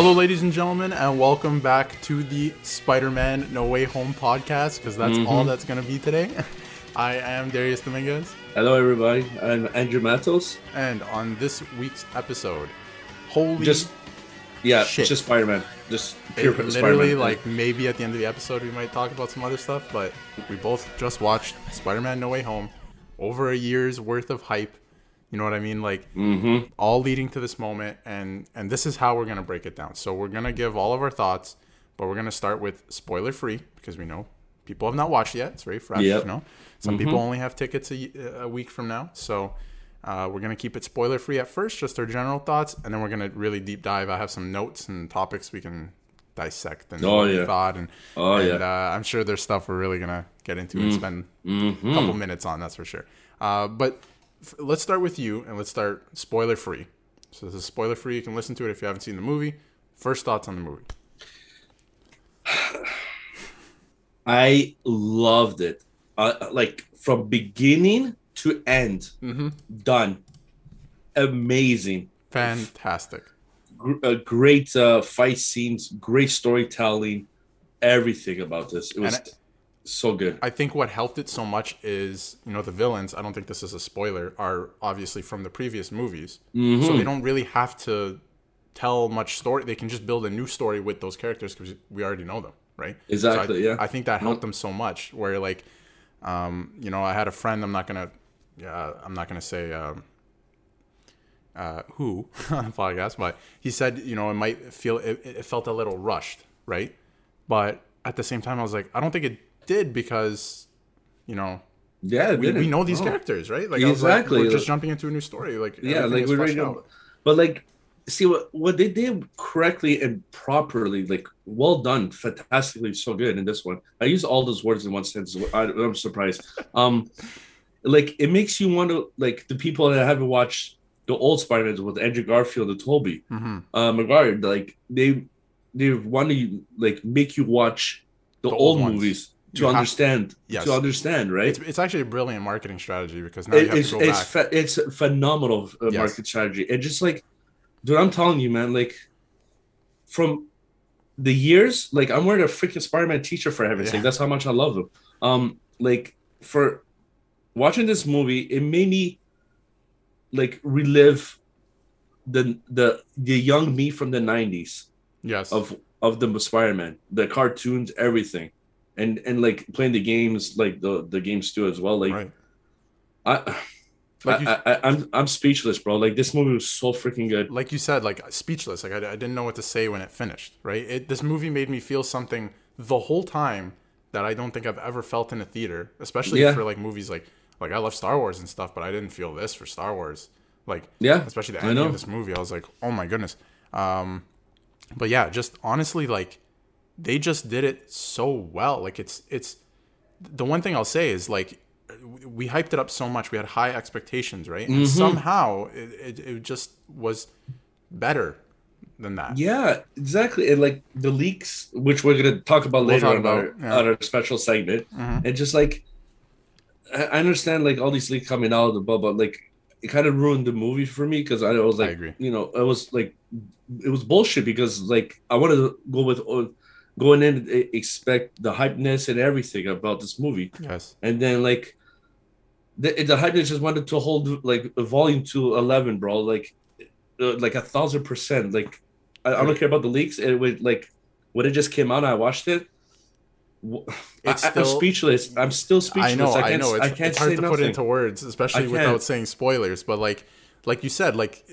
Hello, ladies and gentlemen, and welcome back to the Spider Man No Way Home podcast because that's mm-hmm. all that's going to be today. I am Darius Dominguez, Hello, everybody. I'm Andrew Matos. and on this week's episode, holy Just, yeah, Shit. just Spider Man. Just it pure literally, Spider-Man. like maybe at the end of the episode, we might talk about some other stuff, but we both just watched Spider Man No Way Home, over a year's worth of hype. You know what I mean? Like, Mm-hmm. all leading to this moment, and and this is how we're gonna break it down. So we're gonna give all of our thoughts, but we're gonna start with spoiler free because we know people have not watched yet. It's very fresh. Yep. You know, some people only have tickets a week from now, so. Uh, we're gonna keep it spoiler free at first, just our general thoughts, and then we're gonna really deep dive. I have some notes and topics we can dissect and Oh, yeah. thought, and, Oh, and yeah. Mm. uh, I'm sure there's stuff we're really gonna get into and spend a couple minutes on. That's for sure. Uh, but let's start with you, and let's start spoiler free. So this is spoiler free. You can listen to it if you haven't seen the movie. First thoughts on the movie. I loved it. Uh, like from beginning to end, Mm-hmm. done. Amazing. Fantastic. Gr- uh, great uh, fight scenes, great storytelling, everything about this. It was And so good. I think what helped it so much is, you know, the villains, I don't think this is a spoiler, are obviously from the previous movies. Mm-hmm. So they don't really have to tell much story. They can just build a new story with those characters because we already know them, right? Exactly, So I, yeah. I think that helped them so much. Where like, um, you know, I had a friend. I'm not gonna, uh, I'm not gonna say um, uh, who on the podcast, but he said, you know, it might feel it, it felt a little rushed, right? But at the same time, I was like, I don't think it did because, you know, yeah, we, we know these Oh. characters, right? Like was like, Exactly. we're just jumping into a new story. Like yeah like we fleshed already out. know but like see what what they did correctly and properly like well done fantastically so good in this one i use all those words in one sentence I, i'm surprised um like it makes you want to like the people that haven't watched the old spider-man with andrew garfield and tobey hmm uh Maguire, like they they want to like make you watch the, The old, old movies to You understand Yes. to understand right It's, it's actually a brilliant marketing strategy because now you have it's to go it's back. fa- it's a phenomenal uh, Yes. market strategy. And just like, dude, I'm telling you, man, like from the years, like I'm wearing a freaking Spider-Man t-shirt for heaven's Yeah. sake. That's how much I love him. Um, like for watching this movie, it made me like relive the the the young me from the '90s yes. of of the Spider-Man, the cartoons, everything. And, and like playing the games like the the games too as well like right. I, Like you- I, I, I'm I'm speechless, bro. Like this movie was so freaking good. Like you said, like speechless. Like I, I didn't know what to say when it finished. Right. It, this movie made me feel something the whole time that I don't think I've ever felt in a theater, especially Yeah. for like movies like like I love Star Wars and stuff, but I didn't feel this for Star Wars. Like Yeah, especially the ending of this movie. I was like, oh my goodness. Um, but yeah, just honestly, like they just did it so well. Like it's it's the one thing I'll say is like we hyped it up so much. We had high expectations, right? Mm-hmm. And somehow it, it, it just was better than that. Yeah, exactly. And like the leaks, which we're gonna talk about We'll later talk on, about, our, yeah. on our special segment, Mhm. and just like I understand like all these leaks coming out of the bubble, but like it kind of ruined the movie for me because I was like, you know, I was like, it was bullshit because like I wanted to go with going in and expect the hypeness and everything about this movie. Yes. and then like the the hypeness just wanted to hold like a volume to eleven, bro. Like uh, like a thousand percent. Like I, I don't care about the leaks. It would like when it just came out, I watched it. w- I, It's am still- speechless. I'm still speechless. I know, I, can't, know. It's, I can't it's hard say to nothing. put into words, especially without saying spoilers. But like, like you said, like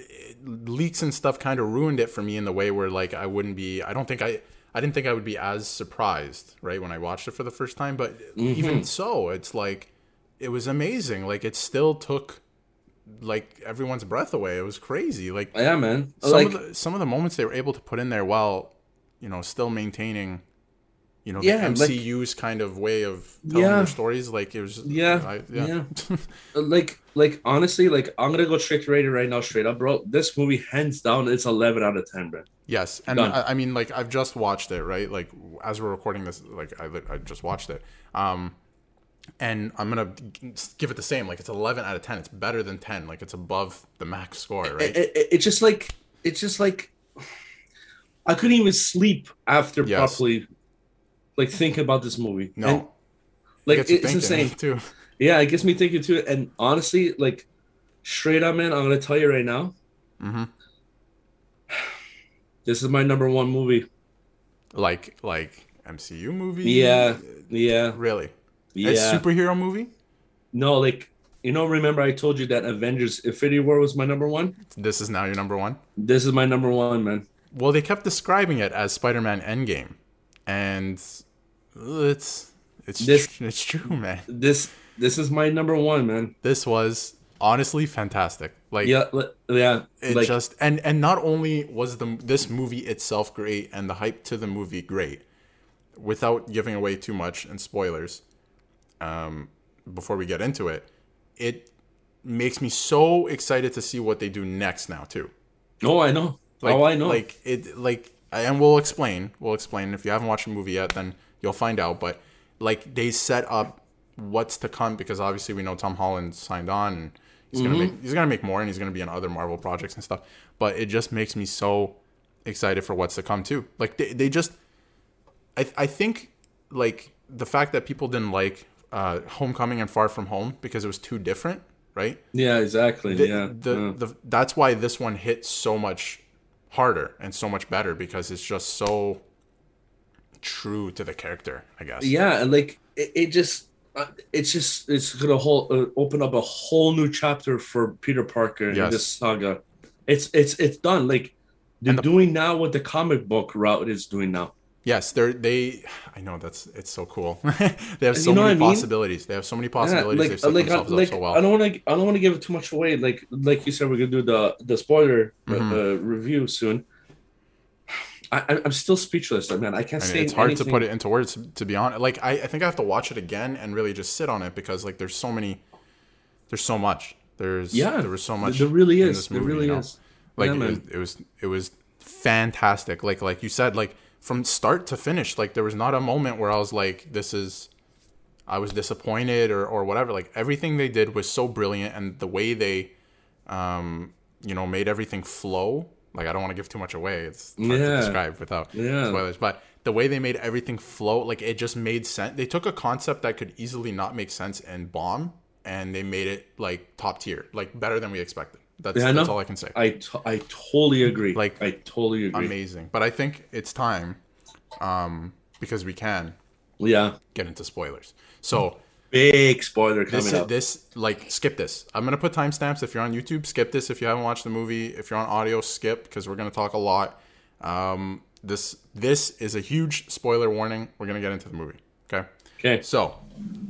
leaks and stuff kind of ruined it for me in the way where like I wouldn't be. I don't think I. I didn't think I would be as surprised, right, when I watched it for the first time. But Mm-hmm. even so, it's like it was amazing. Like it still took like everyone's breath away. It was crazy. Like yeah, man. some like of the some of the moments they were able to put in there while you know still maintaining you know Yeah, the like- MCU's kind of way of telling Yeah. their stories like it was Yeah, I, yeah, like like honestly, like I'm gonna go straight to rated right now, straight up, bro. This movie, hands down, it's 11 out of 10, bro. yes and I, I mean like I've just watched it right like as we're recording this like I, I just watched it um and I'm gonna give it the same like it's 11 out of 10 it's better than 10 like it's above the max score right it, it, it's just like it's just like I couldn't even sleep after Yes. properly, like think about this movie. No, And, like you it's insane. too. Yeah, it gets me thinking too. And honestly, like straight up, man, I'm gonna tell you right now, Mm-hmm. this is my number one movie. Like like MCU movie. Yeah, yeah, Really? yeah. A superhero movie? no, like you know, remember I told you that Avengers: Infinity War was my number one. This is now your number one. This is my number one, man. Well, they kept describing it as Spider-Man Endgame, and it's it's This- tr- it's true, man. This this is my number one, man. This was honestly fantastic. Like Yeah, yeah. it like just and and not only was the this movie itself great and the hype to the movie great, without giving away too much and spoilers, um, before we get into it, it makes me so excited to see what they do next now too. oh, I know. Like, oh, I know. Like it, like, and we'll explain. We'll explain. If you haven't watched the movie yet, then you'll find out. But like, they set up what's to come because obviously we know Tom Holland signed on and he's gonna Mm-hmm. make he's gonna make more and he's gonna be on other Marvel projects and stuff. But it just makes me so excited for what's to come too. Like they, they just, I, I think like the fact that people didn't like uh, Homecoming and Far From Home because it was too different, right? yeah, exactly. the, yeah. the, yeah. the that's why this one hit so much harder and so much better because it's just so true to the character i guess. Yeah and like it, it just uh, it's just it's gonna whole, uh, open up a whole new chapter for peter parker in this saga. It's it's it's done like they're the- doing now what the comic book route is doing now. Yes they're they i know that's it's so cool. They have so You know many I mean? possibilities. They have so many yeah, possibilities. like they've set like, themselves like up so well. I don't want to i don't want to give it too much away. Like like you said we're gonna do the the spoiler Mhm. uh, review soon I, I- I'm still speechless, man. I can't I mean, say it's hard anything. to put it into words to be honest like I, I think i have to watch it again and really just sit on it because like there's so many there's so much there's Yeah, there was so much There really is. this There really you know? is. like Yeah, it, was, it was it was fantastic like like you said like from start to finish like there was not a moment where i was like this is i was disappointed or or whatever like everything they did was so brilliant and the way they um you know made everything flow like i don't want to give too much away it's hard to describe without Yeah. spoilers but the way they made everything flow like it just made sense they took a concept that could easily not make sense and bomb and they made it like top tier like better than we expected that's, Yeah, that's all i can say I, t- I totally agree. Like, I totally agree. amazing. But I think it's time, um, because we can Yeah, get into spoilers. So big spoiler this coming is up. this like skip this. I'm gonna put timestamps if you're on YouTube. Skip this if you haven't watched the movie. If you're on audio, skip because we're gonna talk a lot. Um, this this is a huge spoiler warning. We're gonna get into the movie. Okay. Okay. So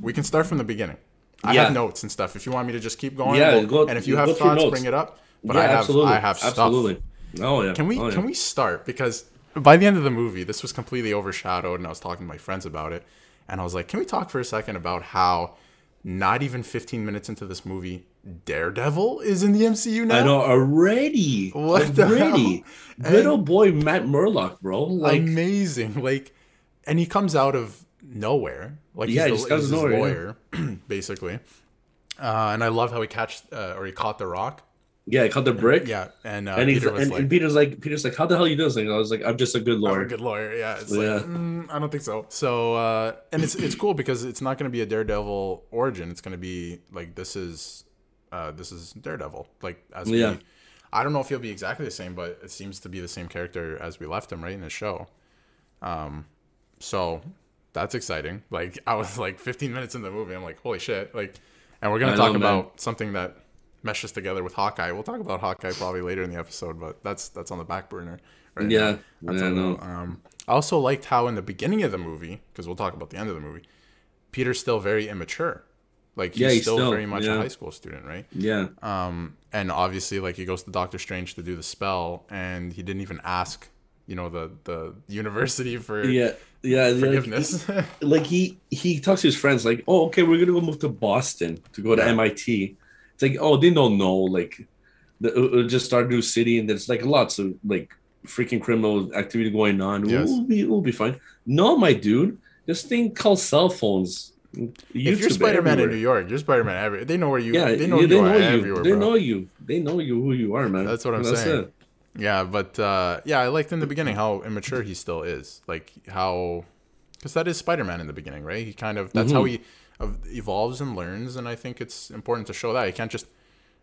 we can start from the beginning. I Yeah. have notes and stuff. If you want me to just keep going, Yeah, we'll- go- and if you have thoughts, bring it up. But yeah, I have absolutely. I have stuff. absolutely. Oh yeah. Can we oh, yeah. can we start because by the end of the movie, this was completely overshadowed, and I was talking to my friends about it, and I was like, "Can we talk for a second about how not even 15 minutes into this movie, Daredevil is in the MCU now?" I know already. What the already? hell? Good old boy Matt Murdock, bro. Like amazing, like, and he comes out of nowhere, like Yeah, he's, the, he's this nowhere, lawyer, basically. Uh, and I love how he catch uh, or he caught the rock. Yeah, caught the brick. Yeah, and, uh, And he's Peter and, like, and Peter's like Peter's like, how the hell you doing this thing? I was like, I'm just a good lawyer. I'm a good lawyer. Yeah, it's Yeah. like mm, I don't think so. So uh, and it's it's cool because it's not going to be a Daredevil origin. It's going to be like this is uh, this is Daredevil. Like as we, I don't know if he'll be exactly the same, but it seems to be the same character as we left him right in the show. Um, so that's exciting. Like I was like 15 minutes in the movie, I'm like, holy shit! Like, and we're gonna I talk know, man. about something that meshes together with Hawkeye. We'll talk about Hawkeye probably later in the episode, but that's that's on the back burner. Right Yeah, now. That's yeah, know. um, I also liked how in the beginning of the movie, because we'll talk about the end of the movie, Peter's still very immature. Like he's, Yeah, he's still, still- very much a high school student, right? Yeah. Um, and obviously, like he goes to Doctor Strange to do the spell, and he didn't even ask, you know, the the university for Yeah. Yeah. like- forgiveness. like he he talks to his friends like oh okay we're gonna go move to boston to go to Yeah. mit it's like oh they don't know like the, uh, just new city and there's like lots of like freaking criminal activity going on Yes. we'll be we'll be fine no my dude this thing called cell phones if you're Spider-Man in. New York, you're Spider-Man everywhere. They know where you. yeah they know you they are know you they bro. know you they know you who you are man That's what I'm That's saying. it. Yeah, but uh, yeah, I liked in the beginning how immature he still is. Like how, because that is Spider-Man in the beginning, right? He kind of that's how he evolves and learns, and I think it's important to show that. You can't just.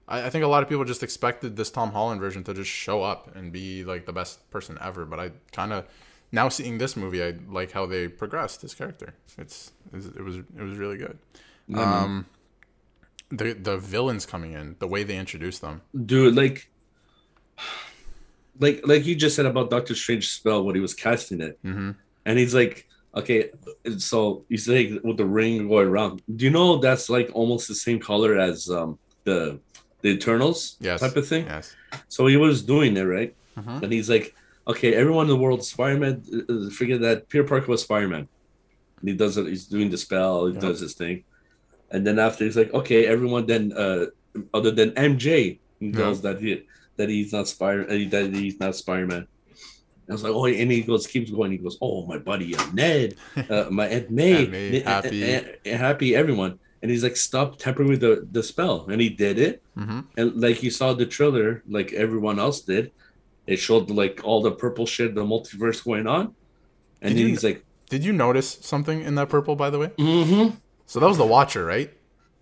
I, I think a lot of people just expected this Tom Holland version to just show up and be like the best person ever, but I kind of now seeing this movie, I like how they progressed his character. It's, it's it was it was really good. Um, the the villains coming in, the way they introduce them. dude like like like you just said about doctor strange spell when he was casting it hmm and he's like okay so he's like with the ring going around do you know that's like almost the same color as um the the eternals Yes. type of thing Yes. so he was doing it right Mhm. and he's like okay everyone in the world spider-man uh, figured that peter parker was spider-Man and he does it he's doing the spell he Yeah. does his thing and then after he's like okay everyone then uh other than mj knows that he that he's not spider uh, that he's not spider-man I was like, oh, and he goes, keeps going. He goes, oh, my buddy, uh, Ned, uh, my Aunt May, Happy. happy, everyone. And he's like, stop tampering with the, the spell. And he did it. hmm And like you saw the trailer, like everyone else did, it showed like all the purple shit, the multiverse going on. And Did then you- he's like, Did you notice something in that purple, by the way? mm-hmm, So that was the Watcher, right?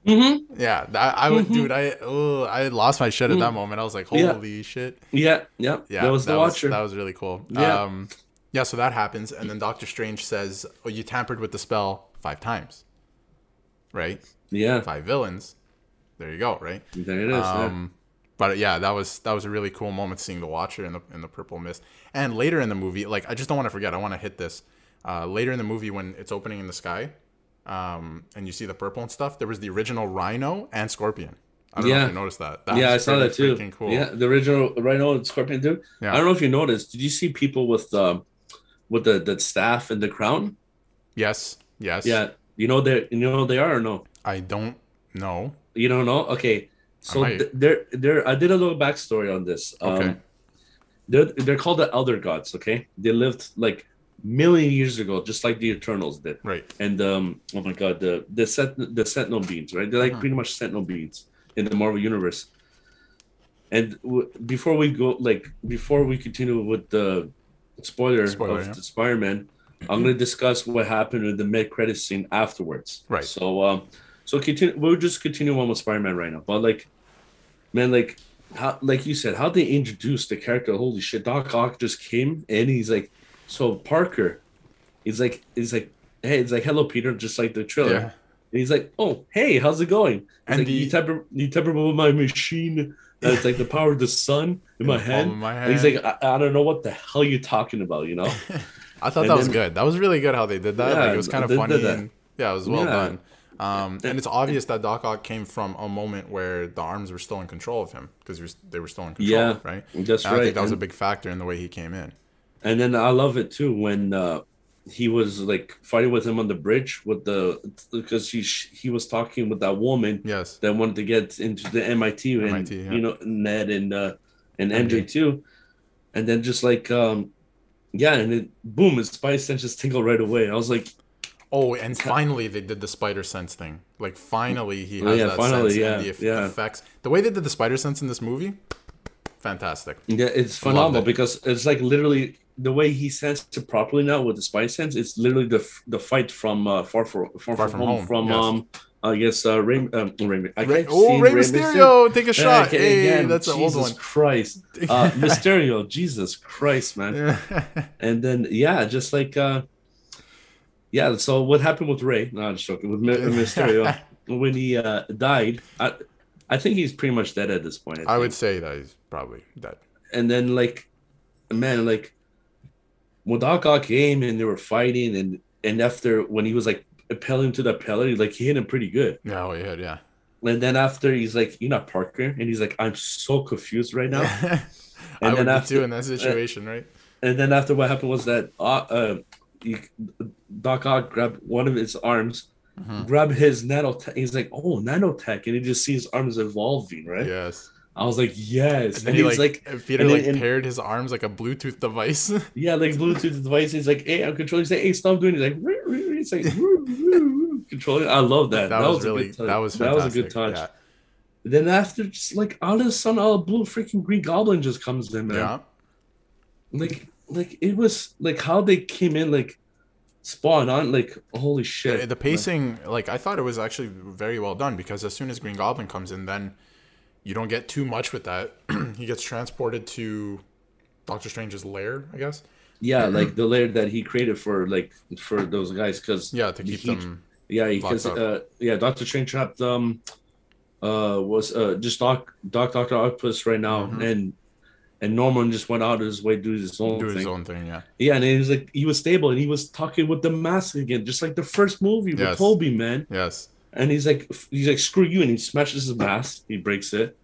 Mm-hmm. Yeah, that, I would, Mhm. dude. I oh, I lost my shit at that Mm. moment. I was like, Yeah. holy shit. Yeah, yeah, Yeah, that was the Watcher. that was really cool. Yeah. Um, yeah. So that happens, and then Doctor Strange says, "Oh, you tampered with the spell five times, right? yeah, Five villains. There you go, right? there it is. yeah. Um, but yeah, that was that was a really cool moment seeing the Watcher in the in the purple mist. And later in the movie, like I just don't want to forget. I want to hit this. Uh, later in the movie, when it's opening in the sky, um, and you see the purple and stuff, there was the original Rhino and Scorpion. I don't know Yeah. if you noticed that. that yeah, I saw that too. Cool. Yeah, the original Rhino and Scorpion dude. Yeah. I don't know if you noticed. Did you see people with um with the the staff and the crown? Yes. Yes. Yeah, you know they you know they are or no? I don't know. You don't know? Okay, so th- they're they're. I did a little backstory on this. Um, Okay. They're they're called the Elder Gods. Okay, they lived like million years ago, just like the Eternals did. Right. And um, oh my god, the the set the Sentinel beings, right? They're like Mhm. pretty much Sentinel beings in the Marvel universe. And w- before we go, like before we continue with the spoiler, Spoiler, of yeah. the Spider-Man, I'm going to discuss what happened in the mid credit scene afterwards. Right. So um, so continue. We'll just continue on with Spider-Man right now. But like, man, like how, like you said, how they introduced the character. Holy shit, Doc Ock just came and he's like, so Parker, he's like, he's like, hey, it's like, hello, Peter, just like the trailer. Yeah. And he's like, "Oh, hey, how's it going?" He's And like, the- "You tamper, you tamper with my machine. Uh, it's like the power of the sun in, my palm hand." of my And he's like, I, "I don't know what the hell you're talking about," you know? I thought and that was good. That was really good how they did that. like Yeah, it was kind of funny and yeah, it was well Yeah. done. Um, and it's obvious that Doc Ock came from a moment where the arms were still in control of him because they were still in control, Yeah, right? That's And I think that was a big factor in the way he came in. And then I love it too when uh, he was like fighting with him on the bridge with the because he he was talking with that woman Yes. that wanted to get into the MIT and MIT, yeah. you know Ned and uh, and MJ. Too, and then just like um, yeah, and it boom, his spider sense just tingled right away. I was like. Oh, and finally they did the spider sense thing. Like finally he Oh, has yeah, that finally, sense yeah, and the eff- yeah. effects. The way they did the spider sense in this movie, fantastic. Yeah, it's phenomenal it. because it's like literally the way he sensed it properly now with the spy sense. It's literally the the fight from uh, far from far, Far from, From home, Home, from yes. um I guess uh Ray, um, Ray, I Ray, oh, seeing Rey Mysterio, take a shot. Okay, hey, again, that's an old Jesus one. Christ, uh, Mysterio, Jesus Christ, man. And then yeah, just like uh yeah. So what happened with Ray? No, I'm just joking. With My- Mysterio when he uh died, I I think he's pretty much dead at this point. I think. would say that he's probably dead. and then like man like Ock came and they were fighting and and after when he was like appelling to the pillar like he hit him pretty good Yeah, oh, yeah, yeah. and then after he's like you're not Parker and he's like I'm so confused right now I And would then after- too in that situation, right? and then after what happened was that uh, uh he, Doc Ock grabbed one of his arms Mhm. grabbed his nanotech he's like oh nanotech and he just sees his arms evolving right Yes. I was like yes And then he he's like, Peter and like and- paired his arms like a Bluetooth device. Yeah, like Bluetooth device. He's like, hey, I'm controlling. He's like, hey, stop doing it. He's like, "Woo, woo," he's like, controlling. I love that. that, was, a really that was that was a good touch. Yeah. Then after, just like all of a sudden, all blue freaking Green Goblin just comes in, man. yeah. like like it was like how they came in like spot on like holy shit The, the pacing, like I thought it was actually very well done because as soon as Green Goblin comes in, then you don't get too much with that. he gets transported to Doctor Strange's lair, I guess. yeah like the lair that he created for like for those guys because Yeah, to keep them. yeah because uh yeah Doctor Strange trapped um uh was uh just Doc Doc Doctor Octopus right now Mhm. and and Norman just went out of his way to do his own Do thing. his own thing, yeah. Yeah, and he was like he was stable and he was talking with the mask again, just like the first movie with Yes. Toby, man. Yes. And he's like he's like screw you, and he smashes his mask, he breaks it,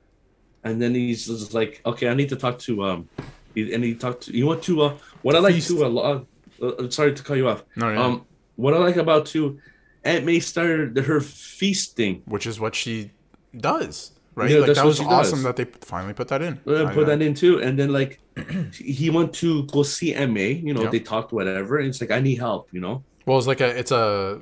and then he's just like, okay, I need to talk to um, and he talked to he went to uh, what I like to a lot. Uh, sorry to cut you off. No, yeah. Um, what I like about too, Aunt May started her feasting. Which is what she does, right? Yeah, like that was awesome does. that they finally put that in. Uh, put that in too, and then like he went to go see Ma. You know, Yeah. they talked whatever, and it's like I need help. You know. Well, it's like a, it's a,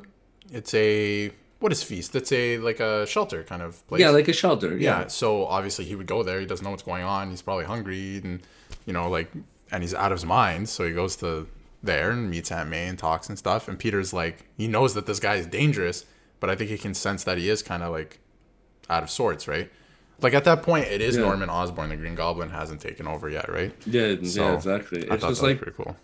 it's a what is feast? It's a like a shelter kind of place. Yeah, like a shelter. yeah. Yeah. So obviously he would go there. He doesn't know what's going on. He's probably hungry and you know like, and he's out of his mind. So he goes to there and meets Aunt May and talks and stuff. And Peter's like, he knows that this guy is dangerous, but I think he can sense that he is kind of like out of sorts, right? Like at that point, it is Yeah. Norman Osborn. The Green Goblin hasn't taken over yet, right? Yeah, So, yeah, exactly. I It's thought just that like was pretty cool.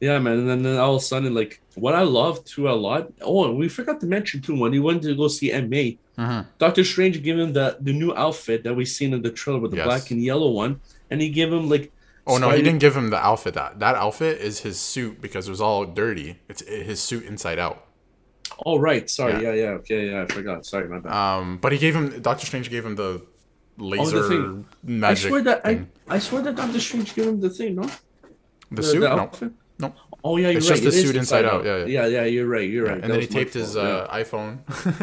Yeah, man. And then, then all of a sudden, like what I love too a lot. Oh, and we forgot to mention too when he went to go see MA, Mhm. Doctor Strange gave him the the new outfit that we seen in the trailer with the Yes. black and yellow one, and he gave him like. Oh no, he didn't give him the outfit. That that outfit is his suit because it was all dirty. It's his suit inside out. Oh right, sorry. Yeah. Yeah, yeah, okay, yeah. I forgot. Sorry, my bad. Um, but he gave him Doctor Strange gave him the laser thing. I magic. swear that thing. I I swear that Doctor Strange gave him the thing. No, the, suit. the no, no. Oh yeah, you're It's right. just the suit inside out, yeah, yeah. yeah, yeah. You're right. You're right. and That then he taped his uh, iPhone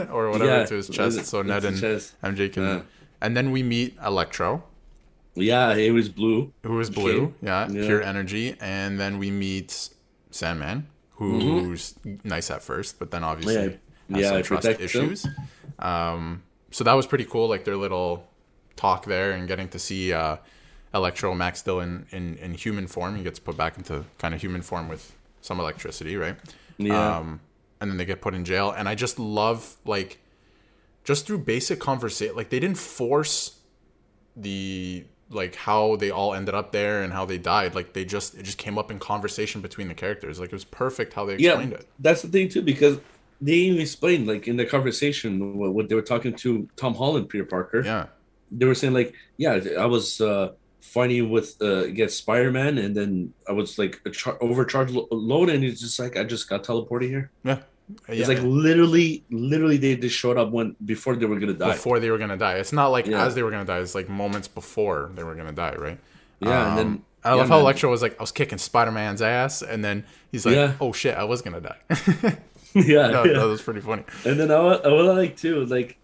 or whatever Yeah, to his chest, so it's Ned and chest. MJ can. Yeah. And then we meet Electro, Yeah, he was blue. Who was blue, yeah, Yeah. pure energy, and then we meet Sandman, who's nice at first, but then obviously Mm-hmm. Yeah. has Yeah, some trust issues. Um, so that was pretty cool, like their little talk there, and getting to see uh, Electro Max still in, in in human form. He gets put back into kind of human form with some electricity, right? Yeah. Um, and then they get put in jail, and I just love like just through basic conversation, like they didn't force the like how they all ended up there and how they died. Like they just it just came up in conversation between the characters. Like it was perfect how they yeah, explained it. that's the thing too because they even explained like in the conversation what, what they were talking to Tom Holland, Peter Parker. Yeah. They were saying like, yeah, I was uh, fighting with uh, against Spider Man, and then I was like a char- overcharged lo- load, and it's just like I just got teleported here. Yeah. It's like literally, literally they just showed up when before they were gonna die. before they were gonna die. It's not like Yeah. as they were gonna die. It's like moments before they were gonna die, right? Yeah, and Um, then- I yeah, love how man. Electro was like, I was kicking Spider Man's ass, and then he's like, Yeah. "Oh shit, I was gonna die." yeah, that, yeah. that was pretty funny. And then I, I would like too, like,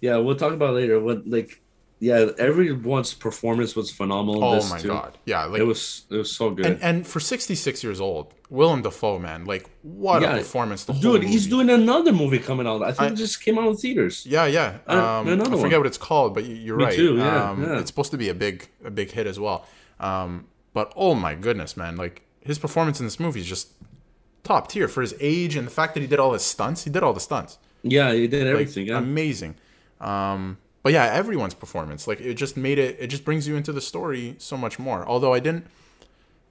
yeah, we'll talk about later. What like, yeah, everyone's performance was phenomenal. Oh my too. god, yeah, like it was it was so good. and and for 66 years old, Willem Dafoe, man, like what Yeah. a performance! Dude, he's doing another movie coming out. I think I- it just came out in theaters. Yeah, yeah. Uh, Um, another I forget one. what it's called, but you- you're Me right. too, yeah, um, yeah. It's supposed to be a big, a big hit as well. Um, but oh my goodness, man! Like his performance in this movie is just top tier for his age and the fact that he did all his stunts. He did all the stunts. Yeah, he did Like, everything. yeah. amazing. Um, but yeah, everyone's performance, like it just made it. It just brings you into the story so much more. Although I didn't,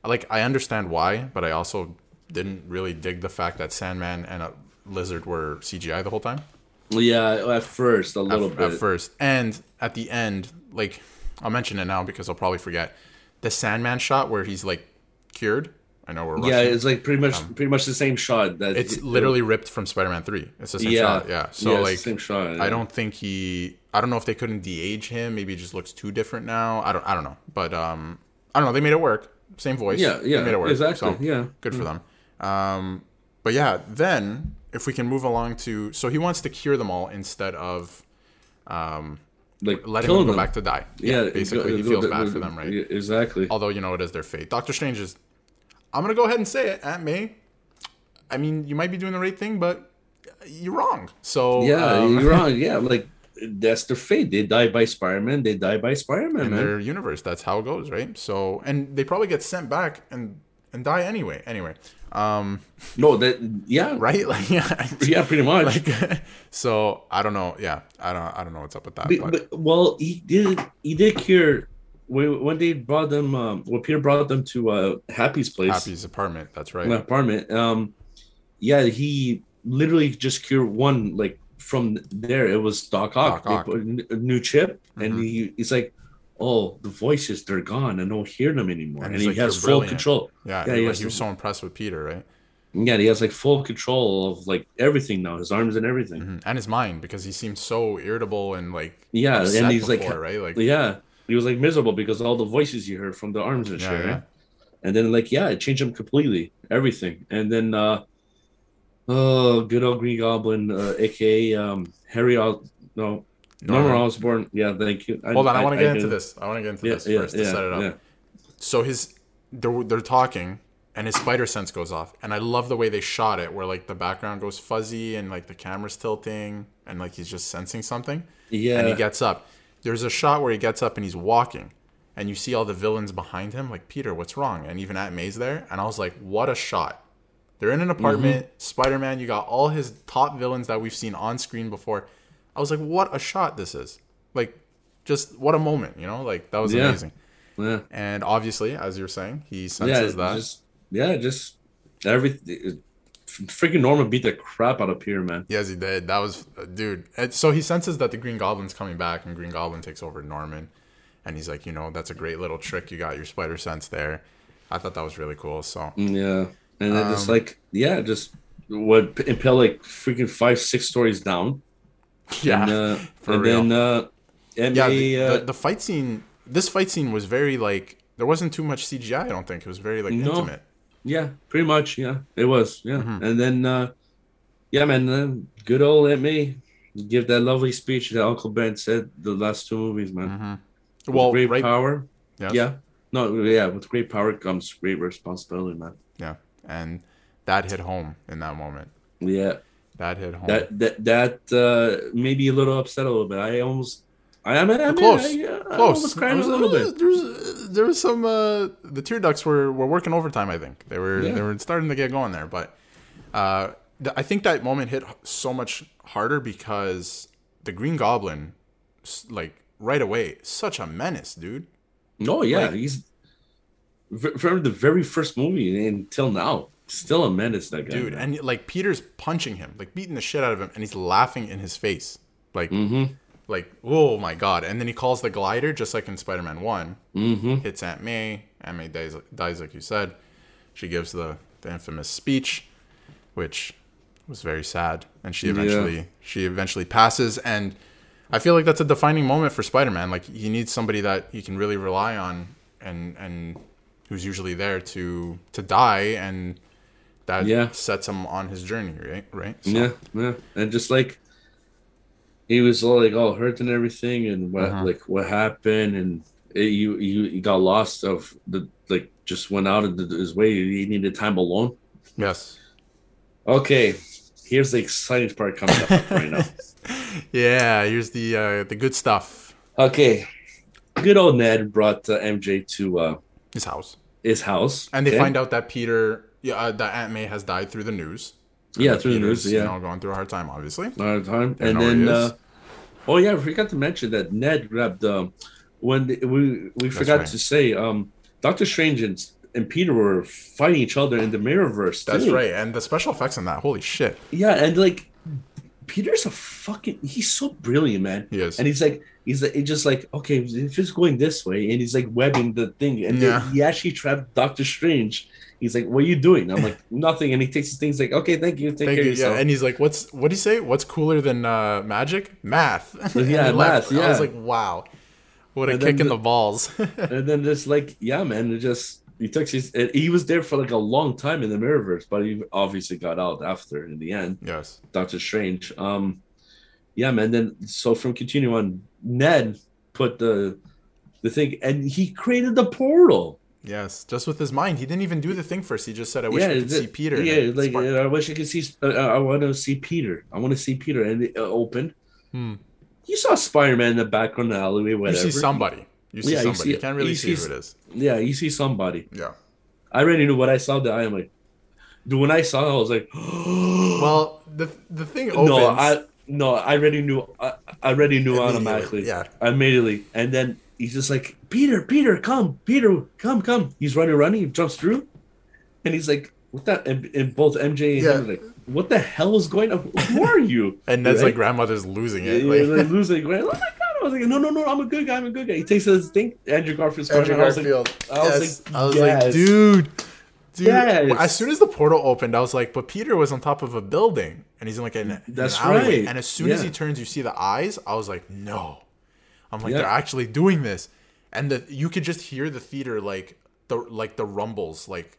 like, I understand why, but I also didn't really dig the fact that Sandman and a lizard were CGI the whole time. yeah, at first a little at, bit. at first, and at the end, like I'll mention it now because I'll probably forget the Sandman shot where he's like cured. I know we're yeah, it's like pretty much pretty much the same shot. That Um, it's it- literally ripped from Spider-Man Three. It's the same yeah, shot. Yeah. So yeah, like same shot. I don't think he. I don't know if they couldn't de-age him. Maybe he just looks too different now. I don't. I don't know. But um, I don't know. They made it work. Same voice. Yeah, yeah. They yeah, made it work. exactly. So yeah, good for them. Um, but yeah, then if we can move along to, so he wants to cure them all instead of um, like letting them go them. back to die. Yeah, basically, he feels go- bad go- for them, right? Exactly. Although you know it is their fate. Doctor Strange is. I'm gonna go ahead and say it, Aunt May. I mean, you might be doing the right thing, but you're wrong. So Yeah, um, you're wrong. Yeah, like that's their fate. They die by Spider-Man. They die by Spider-Man, in man. their universe. That's how it goes, right? So, and they probably get sent back and and die anyway. Anyway, um, No, that yeah, right? Like, yeah, yeah, pretty much. like, so I don't know. Yeah, I don't. I don't know what's up with that. But, But, but- well, he did. He did cure when, when they brought them. Um, when Peter brought them to uh, Happy's place, Happy's apartment. That's right. my apartment. Um, yeah, he literally just cured one. Like from there, it was Doc Ock. Doc Ock. They put a new chip, and Mhm. he he's like, "Oh, the voices they're gone. I don't hear them anymore." And And, he like, has "You're full brilliant." control. Yeah, Yeah, he, he like, he was so impressed with Peter, right? Yeah, he has like full control of like everything now, his arms and everything. Mhm. And his mind because he seemed so irritable and like Yeah, and he's before, like, right, like yeah, he was like miserable because all the voices you heard from the arms and Yeah, shit. yeah. right? And then like yeah, it changed him completely, everything. And then uh oh, good old Green Goblin, uh, aka um Harry Os no Norman Norman. Osborn. Yeah, thank you. Hold on, I, want to get into this. I want to get into Yeah, this yeah, first to set it up. yeah. So his they're they're talking and his spider sense goes off and I love the way they shot it where like the background goes fuzzy and like the camera's tilting and like he's just sensing something Yeah, and he gets up. There's a shot where he gets up and he's walking and you see all the villains behind him like Peter, what's wrong? And even Aunt May's there and I was like, what a shot. They're in an mm-hmm. apartment. Spider-Man, you got all his top villains that we've seen on screen before. I was like, what a shot this is. Like just what a moment, you know? Like that was Yeah. amazing. yeah, And obviously, as you're saying, he yeah, senses that. just yeah, just everything. Freaking Norman beat the crap out of Peter, man. yes, he did. That was, uh, dude. So he senses that the Green Goblin's coming back, and Green Goblin takes over Norman. And he's like, you know, that's a great little trick. You got your spider sense there. I thought that was really cool. So Yeah, and Um, like yeah, just what impel like freaking five, six stories down. yeah, and, uh, for and real. then uh, and yeah. The, uh, the, the fight scene. This fight scene was very like there wasn't too much CGI. I don't think it was very like No. intimate. Yeah, pretty much, yeah, it was, yeah, Mhm. and then uh, yeah, man, uh, good old Aunt May give that lovely speech that Uncle Ben said the last two movies, man. hmm With Well, great right. power, yes. yeah, no, yeah, with great power comes great responsibility, man. yeah, and that hit home in that moment. Yeah, That hit home. that that that uh, made me a little upset a little bit. I almost, I am, I mean, Close. I, I close. I was- a little bit. There was, there was some. Uh, the tear ducts were, were working overtime. I think they were Yeah. they were starting to get going there. But uh, th- I think that moment hit so much harder because the Green Goblin, like right away, such a menace, dude. No, yeah, Like- he's from the very first movie until now, still a menace. That guy, Dude, and like Peter's punching him, like beating the shit out of him, and he's laughing in his face, like mm-hmm, like oh my god. And then he calls the glider just like in Spider-Man One. mm-hmm, hits Aunt May. Aunt May dies, dies like you said. She gives the, the infamous speech, which was very sad, and she Yeah. eventually she eventually passes. And I feel like that's a defining moment for Spider-Man. Like he needs somebody that he can really rely on, and and who's usually there to to die, and that Yeah. sets him on his journey, right? Right? So- yeah, yeah, and just like he was all like all hurt and everything, and what Uh-huh. like what happened, and it, you you he got lost of the like just went out of the, his way. He needed time alone. Yes. Okay, here's the exciting part coming up right now. Yeah. Here's the uh, the good stuff. Okay, good old Ned brought uh, MJ to uh, His house. his house, And they okay? find out that Peter, yeah, uh, that Aunt May has died through the news. Yeah, through the Peter's, news, yeah. you know, going through a hard time, obviously. all the time. And know where he then, uh, oh yeah, I forgot to mention that Ned grabbed um, when the, we we forgot right. to say um, Doctor Strange and, and Peter were fighting each other in the Mirrorverse. That's too. right. And the special effects in that, holy shit, Yeah, and like Peter's a fucking he's so brilliant, man. he is. And he's like he's like he's just like okay, if it's going this way, and he's like webbing the thing, and Yeah. he actually trapped Doctor Strange. He's like, "What are you doing?" I'm like, "Nothing," and he takes his things like, "Okay, thank you, take Thank care you. of Yeah, and he's like, "What's what do you say? What's cooler than uh, magic? Math." Yeah, left. math, I was like, "Wow, what a And kick then in the balls." and then just like yeah man it just he took his he was there for like a long time in the mirrorverse but he obviously got out after in the end yes. doctor strange um yeah man then so from continue on ned put the the thing and he created the portal Yes, just with his mind, he didn't even do the thing first. He just said, "I wish yeah we could the- see Peter." yeah like sparked. i wish i could see uh, i want to see peter i want to see peter and it uh, opened Hmm. you saw Spider-Man in the background in the alleyway, You see somebody. You see Yeah, you somebody. You, see- can't really you see see who it is. Yeah, you see somebody. Yeah. I already knew what I saw. That I am like, dude. When I saw, it, I was like, Well, the the thing opens. no, I no, I already knew. I, I already knew automatically. yeah. immediately. And then he's just like, Peter, Peter, come, Peter, come, come. He's running, running. He jumps through, and he's like, what that? And, and both MJ and Yeah. him like, what the hell is going on? Who are you? and Ned's Right? like grandmother's losing it. yeah, Like, like, losing. Going, oh my god! I was like, no, no, no, I'm a good guy. I'm a good guy. He takes his thing. Andrew Garfield's Andrew Spider-Man. I was like, Garfield. I was yes. like, I was yes. like, dude, dude. Yes. As soon as the portal opened, I was like, but Peter was on top of a building, and he's in like an, That's an alleyway. right. And as soon as he turns, you see the eyes. I was like, no. I'm like, Yeah. they're actually doing this, and the you could just hear the theater like the like the rumbles like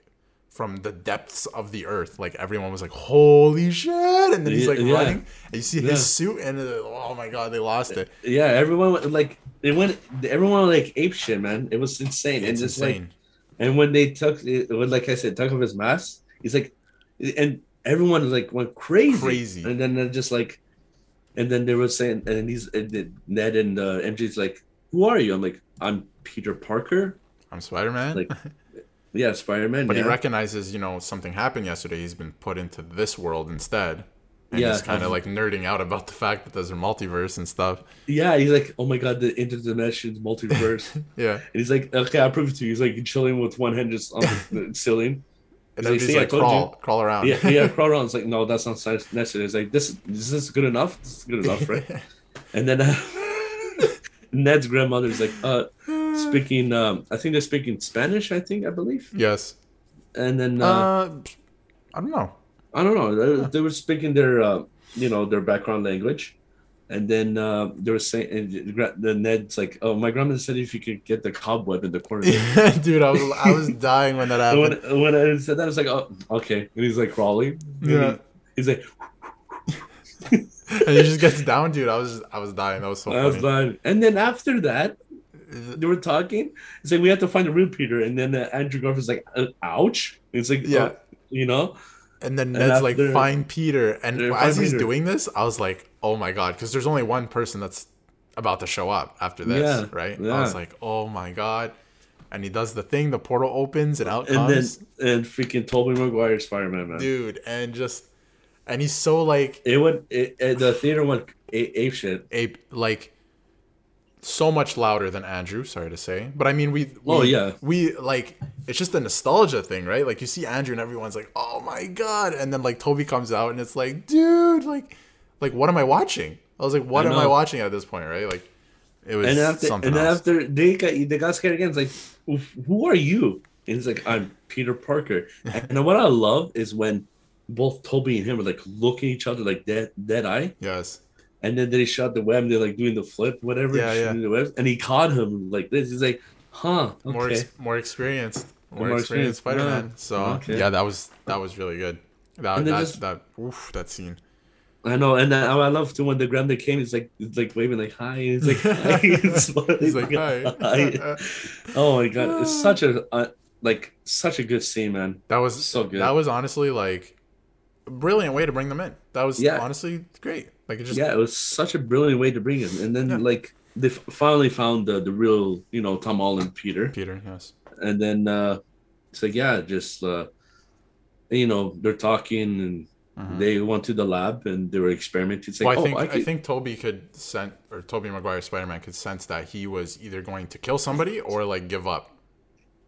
from the depths of the earth. Like everyone was like, holy shit! And then he's like yeah. running, and you see Yeah. his suit, and uh, oh my god, they lost it. yeah, everyone like they went. Everyone like ape shit, man. It was insane. It's and just like insane. And when they took, when like I said, took off his mask, he's like, and everyone like went crazy, Crazy. And then they're just like, and then they were saying, and he's and Ned and uh, MJ's like, "Who are you?" I'm like, "I'm Peter Parker." I'm Spider Man. Like, Yeah, Spider Man. But yeah. he recognizes, you know, something happened yesterday. He's been put into this world instead. And Yeah. he's kind of like nerding out about the fact that there's a multiverse and stuff. yeah, he's like, "Oh my god, the interdimensions, multiverse," yeah, and he's like, "Okay, I'll prove it to you." He's like chilling with one hand just on the ceiling. And He's like, then he's "See, like, crawl, crawl around. Yeah, yeah, crawl around. It's like, no, that's not necessary. It's like, this, this is good enough? This is good enough, right? And then uh, Ned's grandmother is like, uh, speaking, um, I think they're speaking Spanish, I think, I believe. yes. And then, uh, Uh, I don't know. I don't know, they, they were speaking their, uh, you know, their background language. And then uh, they were saying, and the Ned's like, oh, my grandmother said if you could get the cobweb in the corner. Dude, I was I was dying when that happened. when, when I said that, I was like, oh, okay. And he's like crawling. Yeah. he's like, and he just gets down, dude. I was I was dying. That was so I was funny. like, and then after that, they were talking. It's like we have to find the real Peter, and then uh, Andrew Garfield's like, uh, "Ouch!" It's like, Yeah. uh, you know, And then And Ned's like, find Peter. And as he's Peter. doing this, I was like, oh my God. Because there's only one person that's about to show up after this, Yeah, right? I was like, oh my God. And he does the thing, the portal opens, and out and comes. then and freaking Tobey Maguire Spider Man, dude and just and he's so like It went. It, it- the theater went ape shit. ape like so much louder than andrew sorry to say but i mean we, we Oh, yeah. we like it's just a nostalgia thing right like you see andrew and everyone's like oh my god and then like toby comes out and it's like dude like like what am i watching i was like what I am i watching at this point right like it was And after something and else after they got they got scared again. It's like, who are you? And he's like, I'm Peter Parker. and what I love is when both Toby and him are like looking at each other like dead dead eye. yes And then they shot the web. And they're like doing the flip, whatever. Yeah, yeah. The webs, and he caught him like this. He's like, "Huh? Okay." more ex- more experienced more, More experienced experienced, spider-man yeah. so Okay. yeah that was that was really good that that, just- that oof, that scene I know, and I, I love to when the grandma came. He's like, he's like waving like hi. He's like, hi. He's like, hi. Oh my god, it's such a uh, like such a good scene, man. That was So good. That was honestly like a brilliant way to bring them in. That was Yeah. honestly great. Like it just yeah, it was such a brilliant way to bring it. And then Yeah. like they f- finally found the the real, you know, Tom Holland Peter. Peter, yes. And then uh it's like, yeah, just uh you know, they're talking and Mhm. they went to the lab and they were experimenting. It's like, well, I oh, think I I, could- think Toby could sense or Tobey Maguire Spider Man could sense that he was either going to kill somebody or like give up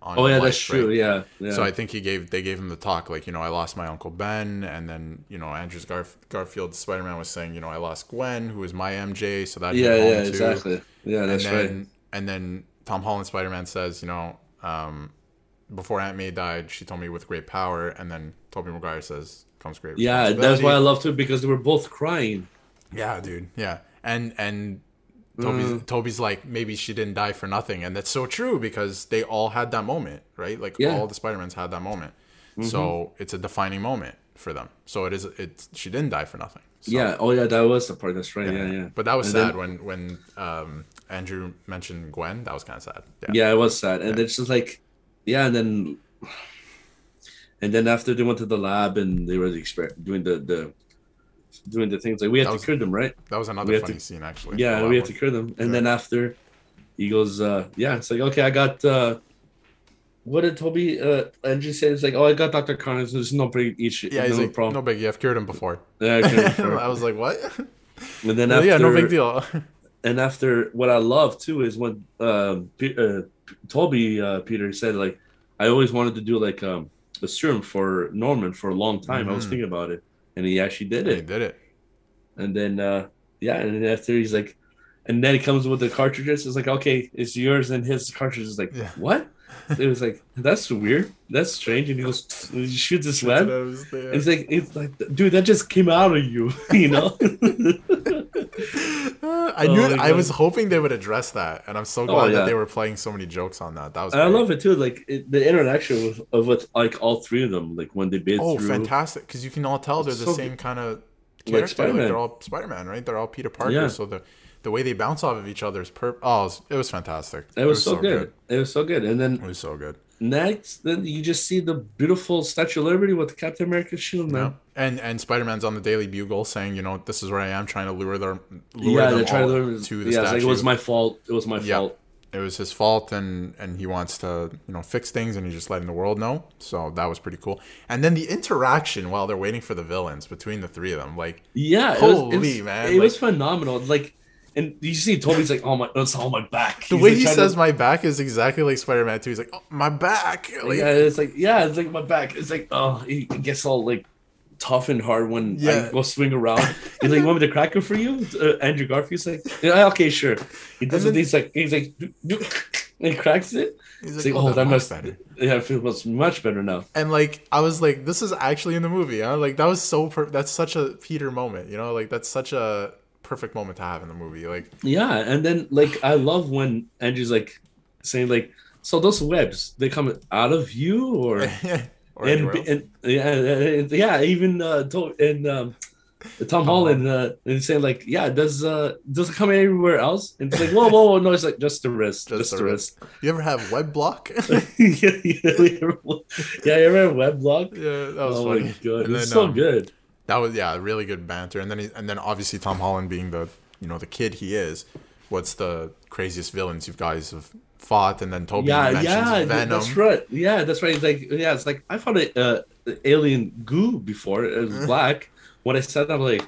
on oh yeah, life, that's true. Yeah, yeah. So I think he gave they gave him the talk like you know I lost my uncle Ben and then you know Andrew's Garf- Garfield Spider Man was saying you know I lost Gwen who was my MJ so that yeah, yeah, too. exactly. Yeah, that's and then, right. And then Tom Holland Spider Man says, you know, um, before Aunt May died, she told me with great power, and then Tobey Maguire says comes great. Yeah, that's why I love to because they were both crying. Yeah, dude. Yeah, and and Toby's Mm. Toby's like maybe she didn't die for nothing, and that's so true because they all had that moment, right? Like Yeah. Mm-hmm. all the Spider Mans had that moment, so it's a defining moment for them. So it is. It she didn't die for nothing. So, Yeah. Oh yeah, that was the part. That's right. Yeah, yeah. But that was And sad then- when when um, Andrew mentioned Gwen. That was kind of sad. Yeah. Yeah, it was sad, and it's just like, yeah, and then, and then after they went to the lab and they were exper- doing the the doing the things like we had That to was- cure them, right? That was another funny to- scene, actually. Yeah, we had to cure them, and Yeah. then after, he goes, uh, "Yeah, it's like okay, I got." uh What did Toby uh Andrew say? It's like, "Oh, I got Doctor Connors. There's no big issue. Yeah, he's no like, problem." no big. Yeah, I've cured him before. Yeah, I it. I was like, what? and then Well, after, yeah, no big deal. and after what I love too is when um P- uh, Toby uh, Peter said like I always wanted to do like um a serum for Norman for a long time. I was Mhm. thinking about it, and he actually did it. he did it. And then uh yeah, and then after he's like, and then he comes with the cartridges. It's like okay, it's yours, and his cartridges. is like Yeah. what? It was like that's weird, that's strange, and he goes he shoots his That's web. I was there. It's like it's like dude, that just came out of you, you know. I Oh knew. my I was hoping they would address that, and I'm so Oh, glad yeah. that they were playing so many jokes on that. That was. And I love it too, like it, the interaction with of with like all three of them, like when they bid Oh, through. fantastic! Because you can all tell they're the So same kind of Like character. Like, Spider-Man. they're all Spider-Man, right? They're all Peter Parker. Yeah. So the the way they bounce off of each other is per. Oh, it was, it was fantastic. It was, so, good. It was so good. And then It was so good. next, then you just see the beautiful Statue of Liberty with the Captain america shield, Yeah. man. And and Spider-Man's on the Daily Bugle saying, you know, this is where I am, trying to lure them, lure Yeah, them they're trying to lure, to the yeah, statue. like it was my fault. It was my Yeah. fault. it was his fault and and he wants to you know fix things and he's just letting the world know so that was pretty cool and then the interaction while they're waiting for the villains between the three of them like Yeah, it was, it Holy, was, man, it was phenomenal. Like, and you see Tobey's like, "Oh my, it's on my back." the He's, way like, he says to- my back is exactly like spider-man 2 he's like oh, my back like, yeah, it's like yeah, it's like my back. It's like oh, he gets all like tough and hard when Yeah. I go swing around. He's like, "You "Want me to crack it for you?" Uh, Andrew Garfield's like, "Yeah, okay, sure." He does it. He's like, he's like, and he cracks it. he's like, like, oh, oh, that much must better Yeah, it feels much better now. and like i was like this is actually in the movie huh? like that was so per- that's such a peter moment you know like that's such a perfect moment to have in the movie like Yeah, and then like I love when Andrew's like saying like, "So those webs they come out of you or?" or and, and yeah, yeah, even uh, and um, Tom Holland uh, and saying like, yeah, does uh does it come anywhere else? And it's like, whoa, whoa, whoa, no, it's like just the wrist, Just just, the the wrist. you ever have web block yeah, yeah, ever- yeah, you ever web block? yeah that was oh funny my god, And it's then, so um, good. That was yeah, really good banter. And then he, and then obviously Tom Holland being the you know the kid he is. What's the craziest villains you guys have fought? And then Tobey Yeah, mentions yeah, Venom. that's right. Yeah, that's right. It's like yeah, it's like I fought a uh, alien goo before. It was Mhm. black. When I said that, I'm like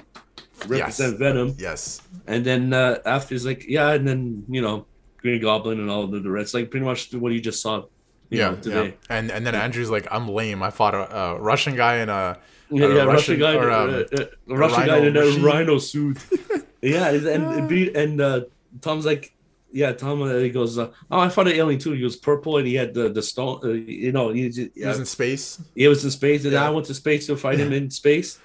represent Venom. Yes, And then uh, after he's like, yeah, and then you know, Green Goblin and all the, the rest, like pretty much what you just saw. You yeah, know, today. yeah. And and then Andrew's like, I'm lame. I fought a, a Russian guy and a Yeah, yeah, Russian- Russian, guy, or, um, uh, uh, Russian guy in a rhino suit. yeah, and and, be- and uh, Tom's like, yeah, Tom. Uh, he goes, uh, oh, I found an alien too. He was purple and he had the the stone. Uh, you know, he, he yeah, was in space. he was in space, and Yeah. I went to space to fight him in space.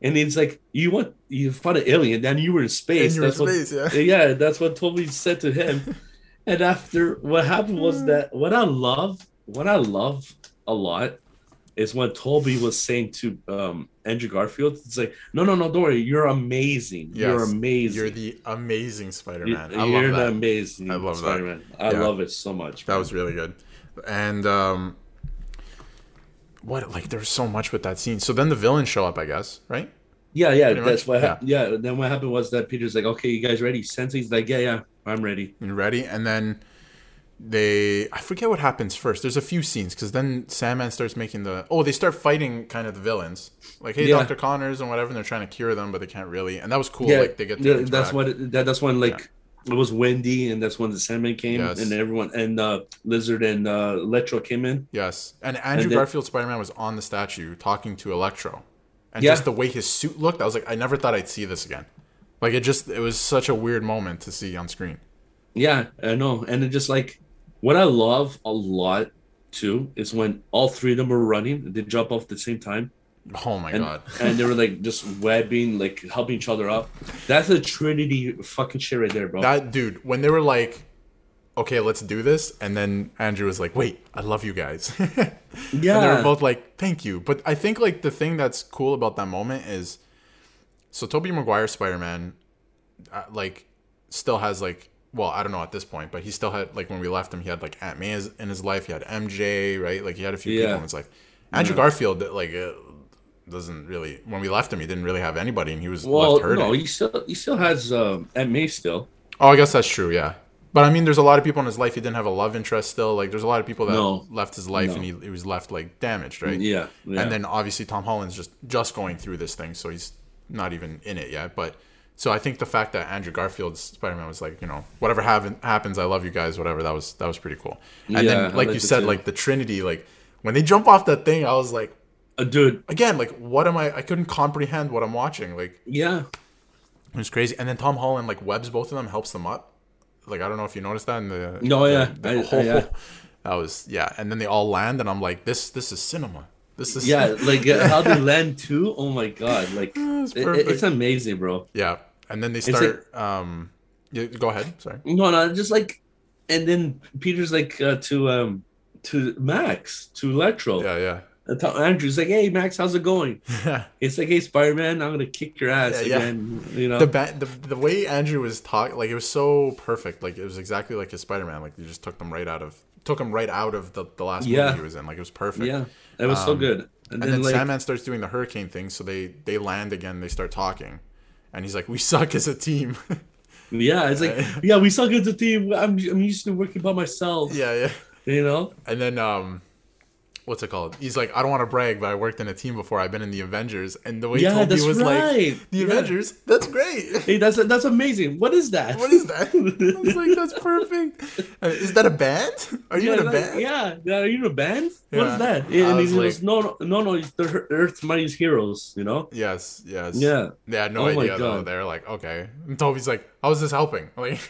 And he's like, you want you found an alien, then you were in space. And were in what space, yeah. yeah, that's what Tobey said to him. and after what happened was that what I love, what I love a lot is when Tobey was saying to um, Andrew Garfield, it's like, no, no, no, don't worry, you're amazing. You're amazing. You're the amazing Spider-Man. You- I You're love that. amazing. I love that. Spider-Man. I Yeah. love it so much. That was really good. And um what like there's so much with that scene. So then the villains show up, I guess, right? yeah, yeah. pretty That's much, what. hap- yeah. Then what happened was that Peter's like, okay, you guys ready? Sensei's like, yeah, yeah, I'm ready. You ready? And then they I forget what happens first. There's a few scenes because then Sandman starts making the oh they start fighting kind of the villains like hey Yeah. Doctor Connors and whatever and they're trying to cure them but they can't really and that was cool yeah, like they get to yeah, that's what. It, that, that's when like it was windy, and that's when the Sandman came, Yes. and everyone and uh, Lizard and uh, Electro came in. yes and Andrew then- Garfield Spider Man was on the statue talking to Electro and Yeah. just the way his suit looked I was like I never thought I'd see this again like it just it was such a weird moment to see on screen Yeah, I know. And it just like what I love a lot too is when all three of them were running, they jump off at the same time. oh my And, god and they were like just webbing, like helping each other up. That's a Trinity fucking shit right there, bro. that dude when they were like okay let's do this and then Andrew was like wait I love you guys yeah. And they were both like, "Thank you." But I think like the thing that's cool about that moment is, so Tobey Maguire Spider Man, uh, like, still has like, well, I don't know at this point, but he still had like when we left him, he had like Aunt May in his life, he had MJ, right? Like he had a few people Yeah. in his life. Andrew Yeah. Garfield, like, uh, doesn't really. When we left him, he didn't really have anybody, and he was Well, left hurting. no, he still he still has um, Aunt May still. oh, I guess that's true. Yeah, but I mean, there's a lot of people in his life he didn't have a love interest still. Like, there's a lot of people that No. left his life, No. and he, he was left like damaged, right? Yeah, yeah. And then obviously Tom Holland's just just going through this thing, so he's not even in it yet. But so I think the fact that Andrew Garfield's Spider Man was like, you know, whatever happen, happens, I love you guys, whatever. That was that was pretty cool. And Yeah, then, like you said, too. like the Trinity, like when they jump off that thing, I was like, uh, dude, again, like what am I? I couldn't comprehend what I'm watching. Like yeah, it was crazy. And then Tom Holland like webs both of them, helps them up. Like I don't know if you noticed that in the No, yeah. the- the I- I- yeah. that was yeah. And then they all land, and I'm like, this this is cinema. This is yeah. Like uh, how they land too. Oh my god, like it- it's amazing, bro. Yeah, and then they like- start. um, yeah, go ahead. Sorry. No, no, just like, and then Peter's like uh, to um to Max to Electro. Yeah, yeah, And Andrew's like, hey Max, how's it going? yeah. It's like, hey Spider Man, I'm gonna kick your ass Yeah, yeah. You know. The, ba- the the way Andrew was talking, like it was so perfect. Like it was exactly like his Spider Man. Like you just took them right out of took him right out of the, the last Yeah. movie he was in. Like it was perfect. yeah, it was so Um, good. And, And then, then like, Sandman starts doing the hurricane thing, so they they land again. They start talking, and he's like, "We suck as a team." yeah, it's like, yeah, we suck as a team. I'm I'm used to working by myself. yeah, yeah. You know. And then um, what's it called? He's like, "I don't want to brag, but I worked in a team before. I've been in the Avengers." And the way Yeah, Tobey was right. like, "The Yeah. Avengers, that's great." Hey, that's that's amazing. What is that? What is that? I was like, that's perfect. Uh, Is that a band? Are you yeah, in a band? yeah, are you in a band? What is that? And was he goes, like- no, no, no, no, it's the Earth's mightiest heroes. You know? Yes, yes. Yeah. They had no Oh idea though. They're like, okay. And Tobey's like, how is this helping? Like,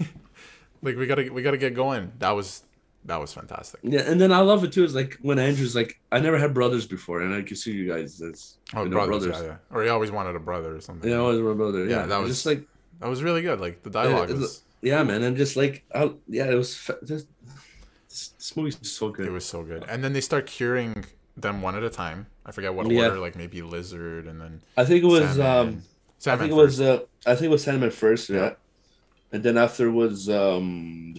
like we gotta we gotta get going. That was that was fantastic. Yeah, and then I love it too. Is like when Andrew's like, I never had brothers before, and I can see you guys as Oh, you know, brothers, brothers. yeah, yeah. Or he always wanted a brother or something. Yeah, always a brother. Yeah, Yeah, that was- just like That was really good. Like the dialogue it- was yeah, man, and just like I, yeah, it was fa- this, movie's so good. it was so good. And then they start curing them one at a time. I forget what Yeah. order, like maybe lizard and then I think it was um, I think it was uh, I think it was Sandman first, yeah. Yeah. and then after was um,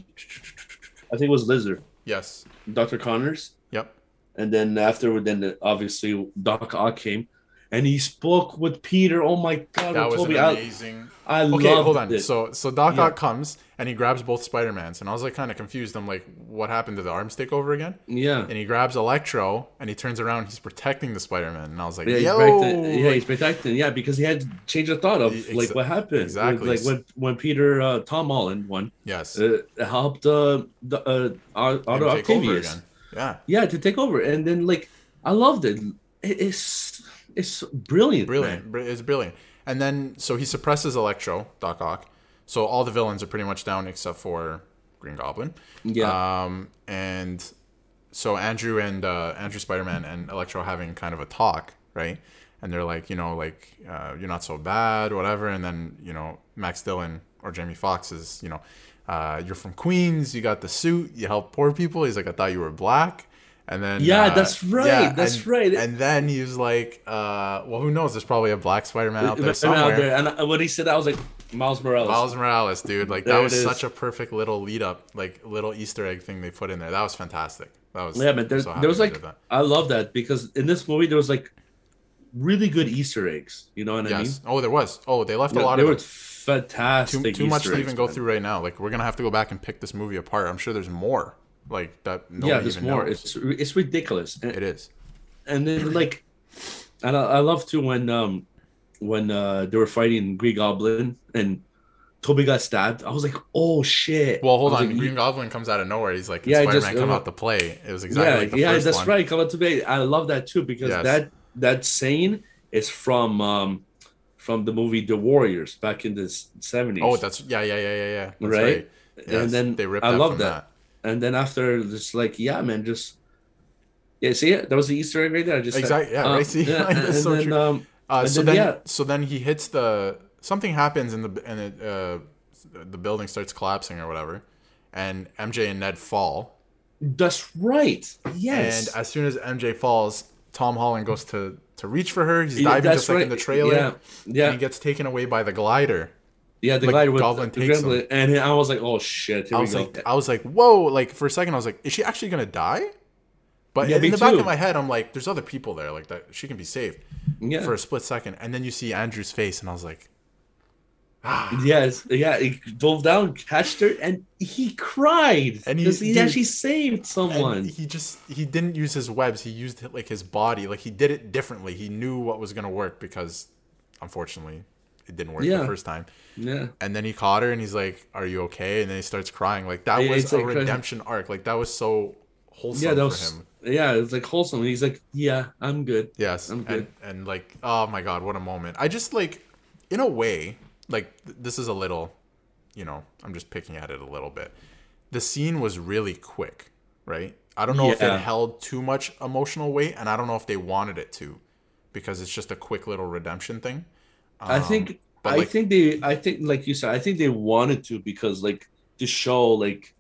I think it was Lizard, yes. Doctor Connors. Yep. And then after, then obviously Doc Ock came, and he spoke with Peter. Oh my God, That was Tobey, an I, amazing. I Okay, hold on. it. So so Doc Yeah. Ock comes and he grabs both Spider Mans, and I was like kind of confused. I'm like, what happened to the arms take over again? yeah, And he grabs Electro and he turns around. He's protecting the Spider Man, and I was like, yeah, he's protecting, yeah, he's protecting. Yeah, because he had to change the thought of like what happened. exactly. Like when when Peter uh, Tom Holland won, yes, uh, helped uh, the uh, Otto Octavius. Yeah, Yeah, to take over, and then like I loved it. It- It's it's brilliant, brilliant. man. It's brilliant. And then so he suppresses Electro, Doc Ock. So all the villains are pretty much down except for Green Goblin. Yeah, Um, and so Andrew and uh, Andrew Spider Man and Electro having kind of a talk, right? And they're like, you know, like uh, you're not so bad, whatever. And then you know Max Dillon or Jamie Foxx is, you know, uh, you're from Queens, you got the suit, you help poor people. He's like, I thought you were black. And then Yeah, uh, that's right, that's and- right. And then he was like, uh, well, who knows? There's probably a black Spider Man out there And somewhere. out there, and when he said that, I was like Miles Morales. Miles Morales, dude. Like There that was is. such a perfect little lead up, like little Easter egg thing they put in there. That was fantastic. That was Yeah, man. There, so there was like. I love that because in this movie there was like really good Easter eggs. You know what I mean? yes. Oh, there was. Oh, they left a lot there of was fantastic. Too, too much to even go through right now. Like we're gonna have to go back and pick this movie apart. I'm sure there's more. Like that. Yeah, there's more. Knows. It's it's ridiculous. And, It is. and then like, and I, I love too when um when uh they were fighting Green Goblin and Tobey got stabbed. I was like, oh shit. Well, hold on. like, Green Goblin comes out of nowhere. He's like, Yeah, yeah, Spider Man just- come uh, out to play. It was exactly yeah, like the yeah, first that's one. right. Come out to be. I love that too because Yes. that that saying is from um from the movie The Warriors back in the seventies. Oh, that's yeah, yeah, yeah, yeah, yeah. That's Right? right. And then they ripped I that love from that. And then after it's like, yeah, man, just yeah, see it. That was the Easter egg right there. I just. Exactly, yeah, Um, right, see? yeah, and, so then um, Uh, And so then, then, yeah. so then he hits the something happens in the and it, uh, the building starts collapsing or whatever, and MJ and Ned fall. that's right. Yes. And as soon as MJ falls, Tom Holland goes to to reach for her. He's diving that's just like in the trailer. Yeah, And yeah, he gets taken away by the glider. Yeah. The like, guy with Goblin the takes gremlin, and I was like, oh shit, I was go. like, I was like, whoa! Like for a second, I was like, is she actually gonna die? But Yeah, in the back of my head, I'm like, there's other people there, like that she can be saved Yeah. for a split second, and then you see Andrew's face, and I was like, "Ah." Yes, yeah, he dove down, catched her, and he cried And he- he, dude- actually saved and someone. he just he didn't use his webs, he used like his body, like he did it differently. He knew what was gonna work because, unfortunately, it didn't work Yeah. the first time. Yeah, And then he caught her, and he's like, "Are you okay?" And then he starts crying. Like that Yeah, was a like redemption arc. Like that was so wholesome yeah, that for him. yeah, it's like wholesome. And He's like, yeah, I'm good. Yes, I'm and good. and like, oh my god, what a moment! I just like, in a way, like th- this is a little, you know, I'm just picking at it a little bit. The scene was really quick, right? I don't know if it held too much emotional weight, and I don't know if they wanted it to, because it's just a quick little redemption thing. I think Um, but, I like- think they I think like you said I think they wanted to because like the show like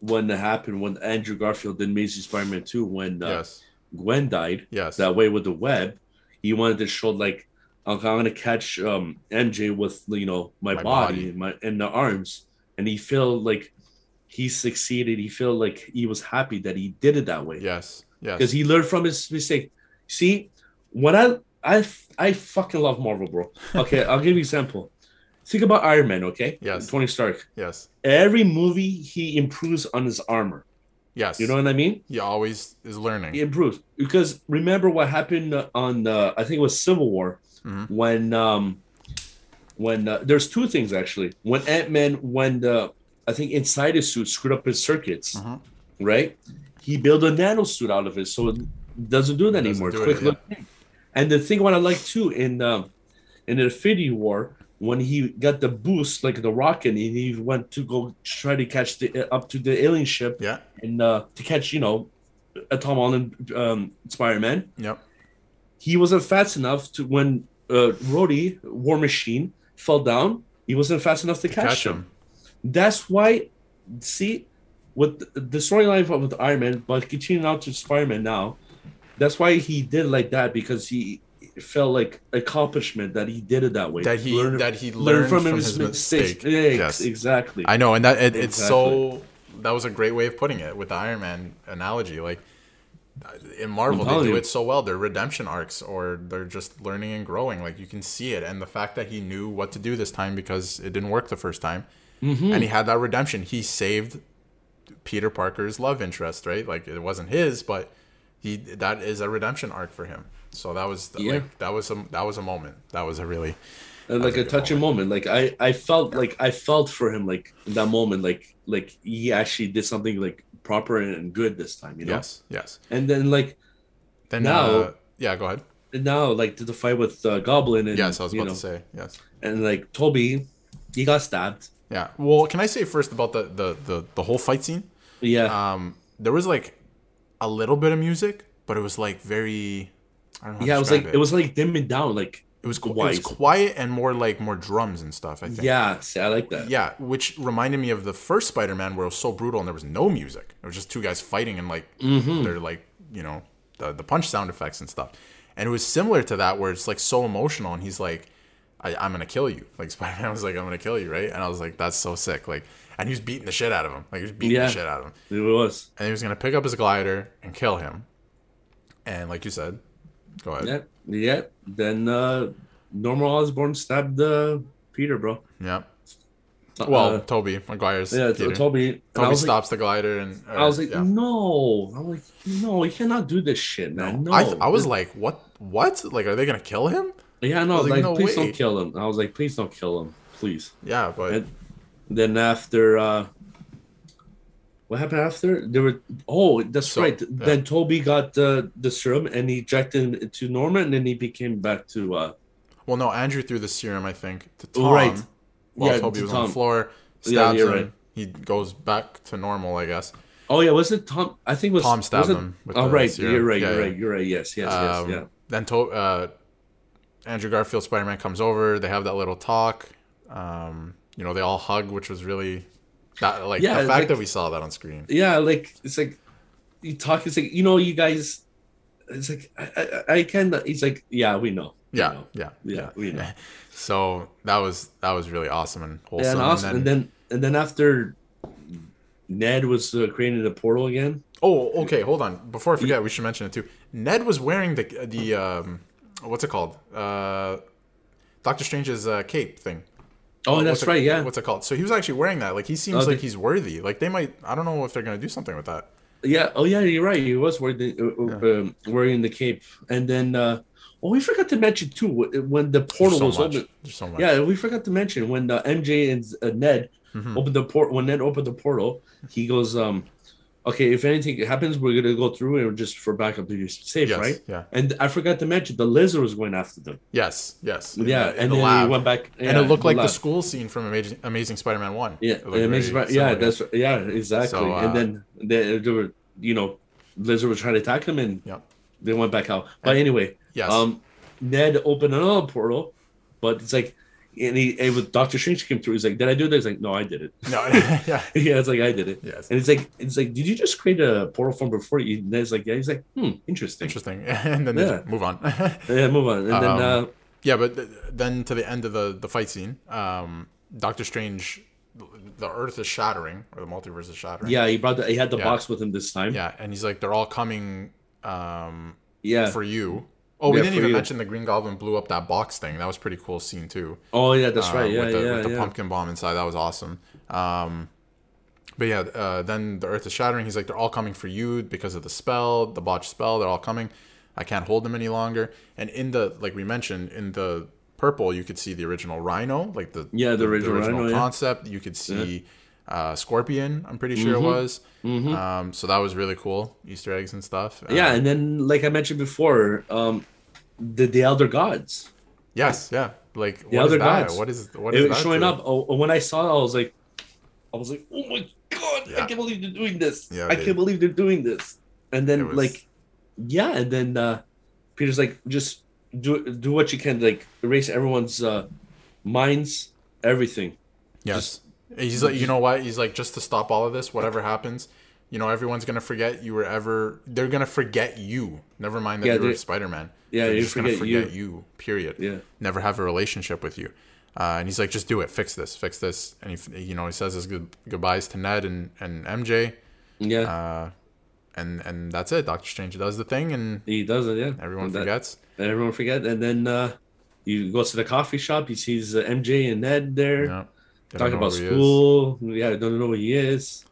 when it happened when Andrew Garfield did Amazing Spider-Man 2 when uh, Yes, Gwen died yes, that way with the web he wanted to show like I'm gonna catch um MJ with you know my, My body, body. and my and the arms and he felt like he succeeded he felt like he was happy that he did it that way yes, yes. because he learned from his mistake. See, when I I I fucking love Marvel, bro. Okay, I'll give you an example. Think about Iron Man, okay? Yes. Tony Stark. yes, Every movie he improves on his armor. yes. You know what I mean? he always is learning. He improves because remember what happened on uh, I think it was Civil War Mhm. when um when uh, there's two things actually when Ant Man when the I think inside his suit screwed up his circuits Mhm. right he built a nano suit out of it so it doesn't do that Doesn't anymore do Quick it, look. And the thing what I like too in um in the Infinity War when he got the boost like the rocket and he went to go try to catch the up to the alien ship Yeah. and uh, to catch you know a Tom Holland um, Spider Man Yep. he wasn't fast enough to when uh, Rhodey War Machine fell down. He wasn't fast enough to catch, Catch him. him. That's why, see, with the- the storyline of- with Iron Man, but continuing out to Spider Man now, that's why he did like that because he felt like accomplishment that he did it that way. That he Learn- that he learn learned from, from, his, mistakes. mistake. Yeah, Yes. exactly. I know, and that it, it's so that was a great way of putting it with the Iron Man analogy. Like in Marvel, they do it so well. They're redemption arcs, or they're just learning and growing. Like you can see it, and the fact that he knew what to do this time because it didn't work the first time, Mhm. and he had that redemption. He saved Peter Parker's love interest, right? Like it wasn't his, but he that is a redemption arc for him. So that was Yeah. like that was a that was a moment. That was a really And like a touching moment. Like I, I felt like I felt for him like in that moment, like like he actually did something like proper and good this time, you know. yes, yes. And then like Then Now- uh, yeah, go ahead. now like to the fight with uh, Goblin and Yes, I was about know, to say yes. and like Tobey, he got stabbed. Yeah. Well, can I say first about the the the, the whole fight scene? Yeah, Um, there was like a little bit of music, but it was like very. I don't know. Yeah. It was like describe it was like dimming down. Like it was, qu- it was quiet and more like more drums and stuff. I think. yeah, see, I like that. Yeah, which reminded me of the first Spider-Man where it was so brutal and there was no music. It was just two guys fighting and like Mm-hmm. they're like you know the the punch sound effects and stuff. And it was similar to that where it's like so emotional and he's like, I, "I'm gonna kill you." Like Spider-Man was like, "I'm gonna kill you," right? And I was like, "That's so sick!" Like, and he was beating the shit out of him. Like he was beating Yeah. the shit out of him. It was. And he was gonna pick up his glider and kill him. And like you said, go ahead. Yeah, yeah. Then uh Norman Osborn stabbed uh, Peter, bro. Yeah. Uh, Well, Tobey Maguire's. yeah, Peter. Tobey. Tobey was like- stops the glider and. or, I was like, yeah. no. I'm like, no, you cannot do this shit, man. No. I, I was like, what? What? Like, are they gonna kill him? yeah, no, I was like, like, no please way. don't kill him. I was like, please don't kill him, please. Yeah, but And then after, uh what happened after? There were, oh, that's So, right. yeah. Then Tobey got uh, the serum and he injected it to Norman, and then he became back to, uh well, no, Andrew threw the serum, I think, to Tom. Right. While Yeah, Tobey to was on the floor, Yeah, stabs you're him. right. He goes back to normal, I guess. oh yeah, was it Tom? I think it was Tom stabbed was him with Oh the right, serum. you're right, Yeah, you're right, you're right. Yes, yes, Um, yes, yeah. Then to- uh, Andrew Garfield, Spider Man comes over. They have that little talk. Um, you know, they all hug, which was really that like Yeah, the fact like- that we saw that on screen. yeah like it's like you talk it's like you know you guys it's like i i, I can he's like yeah we know We Yeah, know. yeah, Yeah, yeah. we know. So that was that was really awesome and yeah wholesome. and, also, and then and then after Ned was uh, creating the portal again. Oh, okay. Hold on. Before I forget, we should mention it too. Ned was wearing the the um, what's it called? Uh, Doctor Strange's uh, cape thing. Oh, What's that's it- right. Yeah. What's it called? So he was actually wearing that. Like he seems Oh, like he's worthy. Like they might. I don't know if they're gonna do something with that. Yeah. Oh, yeah. You're right. He was wearing the, uh, um, wearing the cape, and then uh, oh, we forgot to mention too when the portal There's was so much. open. So much. Yeah, we forgot to mention when uh, MJ and uh, Ned Mhm. opened the port. When Ned opened the portal, he goes, um, "Okay, if anything happens, we're gonna go through and just for backup to be safe, Yes. right?" Yeah. And I forgot to mention the lizard was going after them. Yes. Yes. Yeah, in and the then lab. went back, and it looked like the lab. school scene from Amazing, Amazing Spider-Man One. Yeah, It looked it makes very right. Yeah, that's yeah, exactly. So, uh, and then they, they were, you know, Lizard was trying to attack them, and Yep. they went back out. But anyway, Yes. um, Ned opened another portal, but it's like, and he and with Doctor Strange came through. He's like, "Did I do this?" Like, no, I did it. no. yeah. yeah, it's like I did it. Yes. And it's like, it's like, did you just create a portal from before you? And Ned's like, yeah. He's like, hmm, interesting. Interesting. And then they Yeah. move on. Yeah, move on. And then, Um, uh, Yeah, but th- then to the end of the the fight scene, um, Doctor Strange, the Earth is shattering or the multiverse is shattering. yeah, he brought the, he had the Yeah. box with him this time. yeah, and he's like, they're all coming um, Yeah. for you. Oh, we Yeah, didn't even you. mention the Green Goblin blew up that box thing. That was a pretty cool scene too. oh, yeah, that's uh, right. Yeah, with the, yeah, with the yeah. pumpkin bomb inside. That was awesome. Um, but yeah, uh, then the Earth is shattering. He's like, they're all coming for you because of the spell, the botched spell. They're all coming. I can't hold them any longer. And in the like we mentioned in the purple, you could see the original Rhino, like the Yeah, the original Rhino, yeah. concept. You could see uh, Scorpion. I'm pretty sure Mm-hmm. it was. Um, so that was really cool. Easter eggs and stuff. Yeah, Um, and then like I mentioned before, um, the the elder gods yes. Yeah. Like The what is other that? gods. What is what is it showing to? up. Oh, when I saw it, I was like, I was like, oh my god, I can't believe they're doing this. Yeah, I they- can't believe they're doing this. And then was- like, yeah, and then uh, Peter's like, just do do what you can, like erase everyone's uh, minds, everything. Yes. He's like, you know what? He's like, just to stop all of this, whatever happens, you know, everyone's gonna forget you were ever. They're gonna forget you. Never mind that Yeah, you were Spider Man. Yeah, they're you just gonna forget forget you. Period. Yeah. Never have a relationship with you. Uh, and he's like, just do it. Fix this. Fix this. And he, you know, he says his good, goodbyes to Ned and and MJ. Yeah, Uh, and and that's it. Doctor Strange does the thing, and he does it. Yeah, everyone And that- forgets. Everyone forget, and then uh, he goes to the coffee shop. He sees uh, MJ and Ned there Yeah. They talking about school. Yeah, I don't know who he is.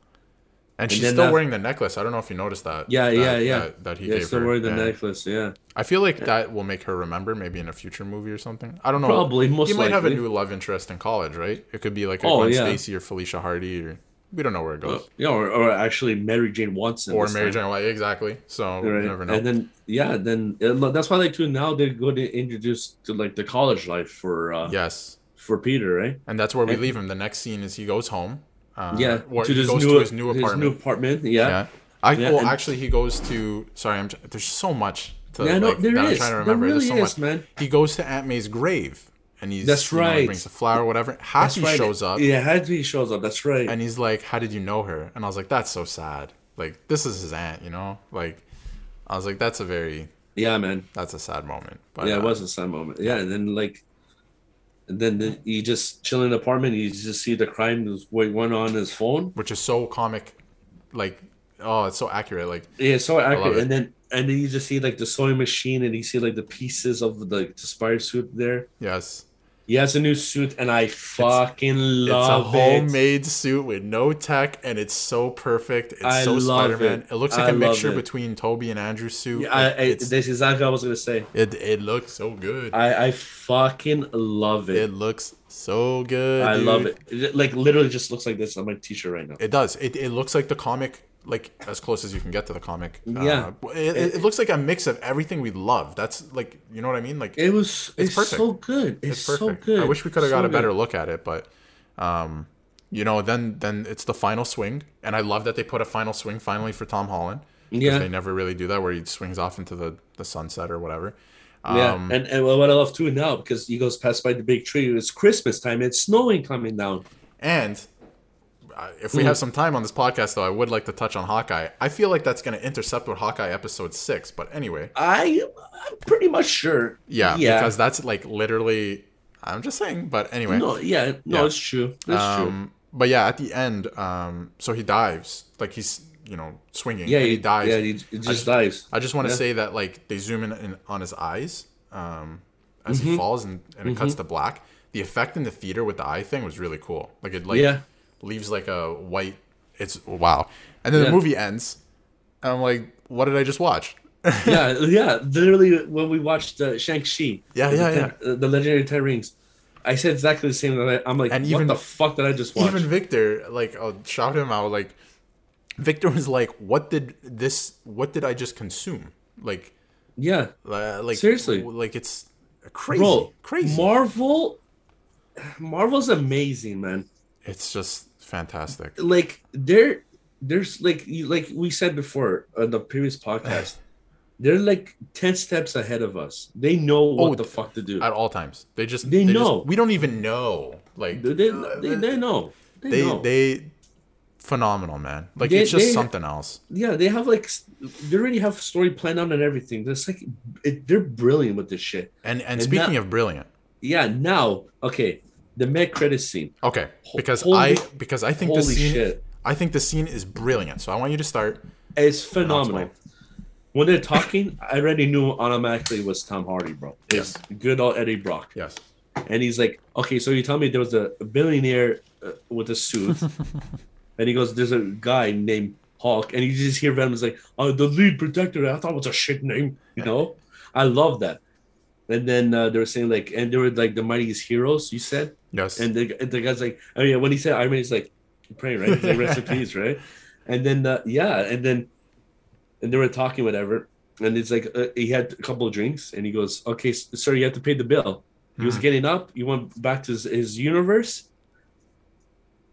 And And she's still uh, wearing the necklace. I don't know if you noticed that. Yeah, that- yeah, yeah. That, that he Yeah, gave still her. wearing the Yeah. necklace. Yeah, I feel like that will make her remember maybe in a future movie or something. I don't know. Probably, most He might have a new love interest in college, right? It could be like a Oh, Gwen yeah. Stacy or Felicia Hardy, or we don't know where it goes. Uh, yeah, or, or actually Mary Jane Watson or Mary time. Jane White, exactly. So we Right. never know. And then yeah, then uh, that's why like too now they're going to introduce to like the college life for uh yes, for Peter, right? and that's where we And- leave him. The next scene is he goes home. Uh, yeah, to he this goes new to his new apartment. apartment. Yeah, yeah. I Yeah, well, and- actually, he goes to. Sorry, I'm. There's so much. To, yeah, no, like, there that I'm trying to There remember. really There's so is, much. man. He goes to Aunt May's grave, and he's. That's you know, he brings a flower, whatever. Happy right. shows up. Yeah, Happy shows up. That's right. and he's like, "How did you know her?" And I was like, "That's so sad. Like, this is his aunt, you know? Like, I was like, that's a very, yeah, man. that's a sad moment." But yeah, uh, it was a sad moment. Yeah, and then like, and then the, you just chill in the apartment. You just see the crime was what went on his phone. which is so comic, like, oh, it's so accurate. Like, Yeah, so accurate. And then and then you just see like the sewing machine, and you see like the pieces of the, the spider suit there. yes, He has a new suit, and I fucking it's love it. It's a it. homemade suit with no tech, and it's so perfect. It's I so love Spider-Man. it. It. looks like I a mixture it. between Tobey and Andrew's suit. Yeah, I, I, that's exactly what I was gonna say. it it looks so good. I, I fucking love it. it looks so good. I dude. love it. It like literally just looks like this on my t-shirt right now. It does. It, it looks like the comic, like as close as you can get to the comic. Yeah. Uh, it, it, it looks like a mix of everything we love. That's like, you know what I mean? Like, It was It's it's, perfect. so good. It's, it's so perfect. good. I wish we could have So got a good. better look at it, but, um, you know, then then it's the final swing, and I love that they put a final swing finally for Tom Holland. 'cause Yeah. they never really do that where he swings off into the the sunset or whatever. Yeah, Um, and, and what I love too now because he goes past by the big tree. It's Christmas time. It's snowing coming down. And uh, if we have some time on this podcast, though, I would like to touch on Hawkeye. I feel like that's going to intercept with Hawkeye episode six. But anyway, I I'm pretty much sure. yeah, Yeah. because that's like literally. I'm just saying, but anyway, No, yeah, no, Yeah. it's true. It's true. um, but yeah, at the end, um, so he dives, like he's you know swinging. Yeah, and he, he dives. Yeah, he, he just just- dives. I just want to Yeah. say that like they zoom in, in on his eyes um, as Mm-hmm. he falls and, and it cuts to black. The effect in the theater with the eye thing was really cool. Like it like Yeah. Leaves like a white. It's wow. And then Yeah. the movie ends, and I'm like, what did I just watch? yeah, yeah. Literally, when we watched uh, Shang Chi, Yeah, the, yeah, ten, uh, the Legendary Ten Rings, I said exactly the same. That I, I'm like, And what even- the fuck did I just watch? Even Victor, like, I'll shout him out. Like, Victor was like, "What did this? What did I just consume? Like, yeah, uh, like Seriously. like it's crazy, bro, crazy. Marvel, Marvel's amazing, man. it's just fantastic. Like there, there's like you like we said before on the previous podcast. They're like ten steps ahead of us. They know what Oh, the fuck to do. At all times, they just They just- know. we don't even know. Like They, they, uh, they, they know. They, they know. they phenomenal, man. Like They- it's just they- something else. yeah, they have like they already have story planned out and everything. That's like it, they're brilliant with this shit. And and And speaking that- of brilliant, Yeah, now okay, the mid credit scene. okay, because Holy- I because I think the scene shit, I think the scene is brilliant. So I want you to start. it's phenomenal. When they're talking, I already knew automatically it was Tom Hardy, bro. It's good old Eddie Brock. Yes. And he's like, okay, so you tell me there was a, billionaire uh, with a suit, and he goes, there's a guy named Hawk, and you just hear Venom's like, oh, the lead protector. I thought it was a shit name, you know. I love that. And then uh, they were saying like, and they were like the mightiest heroes. You said, Yes. and the, and the guy's like, oh yeah, when he said Iron Man, he's like, praying, right? He's like, rest in peace, right? And then uh, yeah, and then and they were talking whatever, and it's like uh, he had a couple of drinks, and he goes, okay, sir, you have to pay the bill. He was Mhm. getting up. He went back to his, his universe.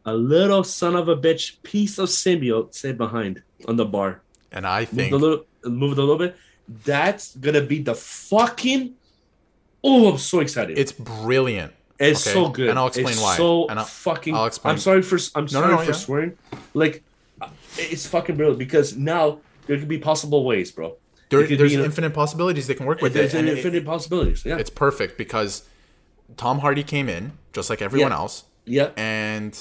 A little son of a bitch piece of symbiote stayed behind on the bar. and I Moved a little, moved a little bit. That's gonna be the fucking. Oh, I'm so excited! it's brilliant. It's Okay, so good, and I'll explain it's why, So and I'll- fucking. I'll explain. I'm sorry for. I'm no, sorry no, for yeah. swearing. Like, it's fucking brilliant because now there could be possible ways, bro. There, there's be, infinite possibilities they can work with There's it, and it- infinite possibilities. Yeah, it's perfect because Tom Hardy came in just like everyone Yeah. else, yeah, and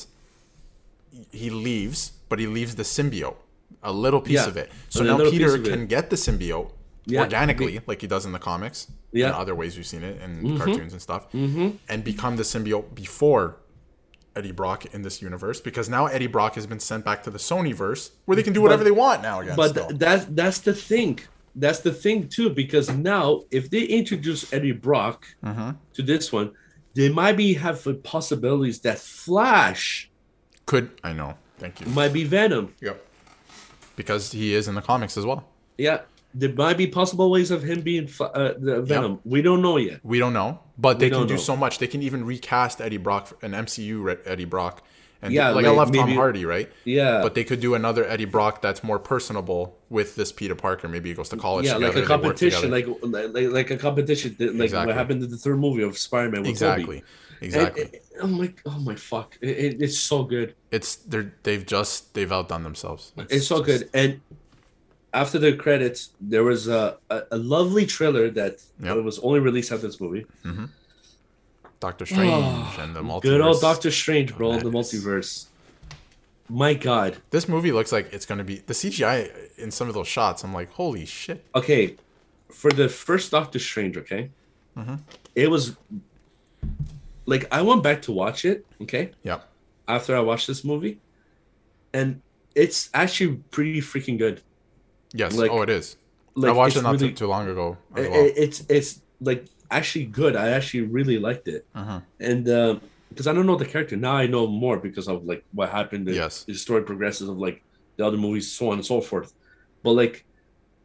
he leaves, but he leaves the symbiote, a little piece Yeah, of it. So now Peter it. can get the symbiote Yeah, organically, like he does in the comics, Yeah. and other ways we've seen it in Mhm. cartoons and stuff, mm-hmm. and become the symbiote before Eddie Brock in this universe. Because now Eddie Brock has been sent back to the Sony verse, where they can do whatever they want now again. But th- that's that's the thing. That's the thing too, because now if they introduce Eddie Brock Mhm. to this one, they might be have the possibilities that Flash Could I know? Thank you. might be Venom. Yep. Because he is in the comics as well. Yeah, there might be possible ways of him being uh, the Venom. We don't know yet. We don't know, but they can do know. so much. They can even recast Eddie Brock, an MCU Eddie Brock, and Yeah, like, I love Tom Hardy, right? Yeah, But they could do another Eddie Brock that's more personable with this Peter Parker. Maybe he goes to college. yeah, together, like a competition, like, like like a competition, like Exactly. what happened in the third movie of Spider-Man. With exactly, Tobey. exactly. And- and- I'm like, oh my fuck, it, it- it's so good. it's they're they've just they've outdone themselves. It's so just- good. And after the credits, there was a, a, a lovely trailer that Yep. was only released after this movie. Doctor Strange Oh, and the multiverse. Good old Doctor Strange, bro, the multiverse. My God. This movie looks like it's gonna be the CGI in some of those shots. I'm like, holy shit! Okay, for the first Doctor Strange, okay, Mhm. it was like I went back to watch it, okay, Yep. after I watched this movie, and it's actually pretty freaking good. Yes. Like- oh, it is. Like I watched it not really, too, too long ago it- well. it- it's it's like actually good. I actually really liked it. Mhm. and because I don't know the character now, I know more because of like what happened. The, Yes. the story progresses of like the other movies, so on and so forth. But like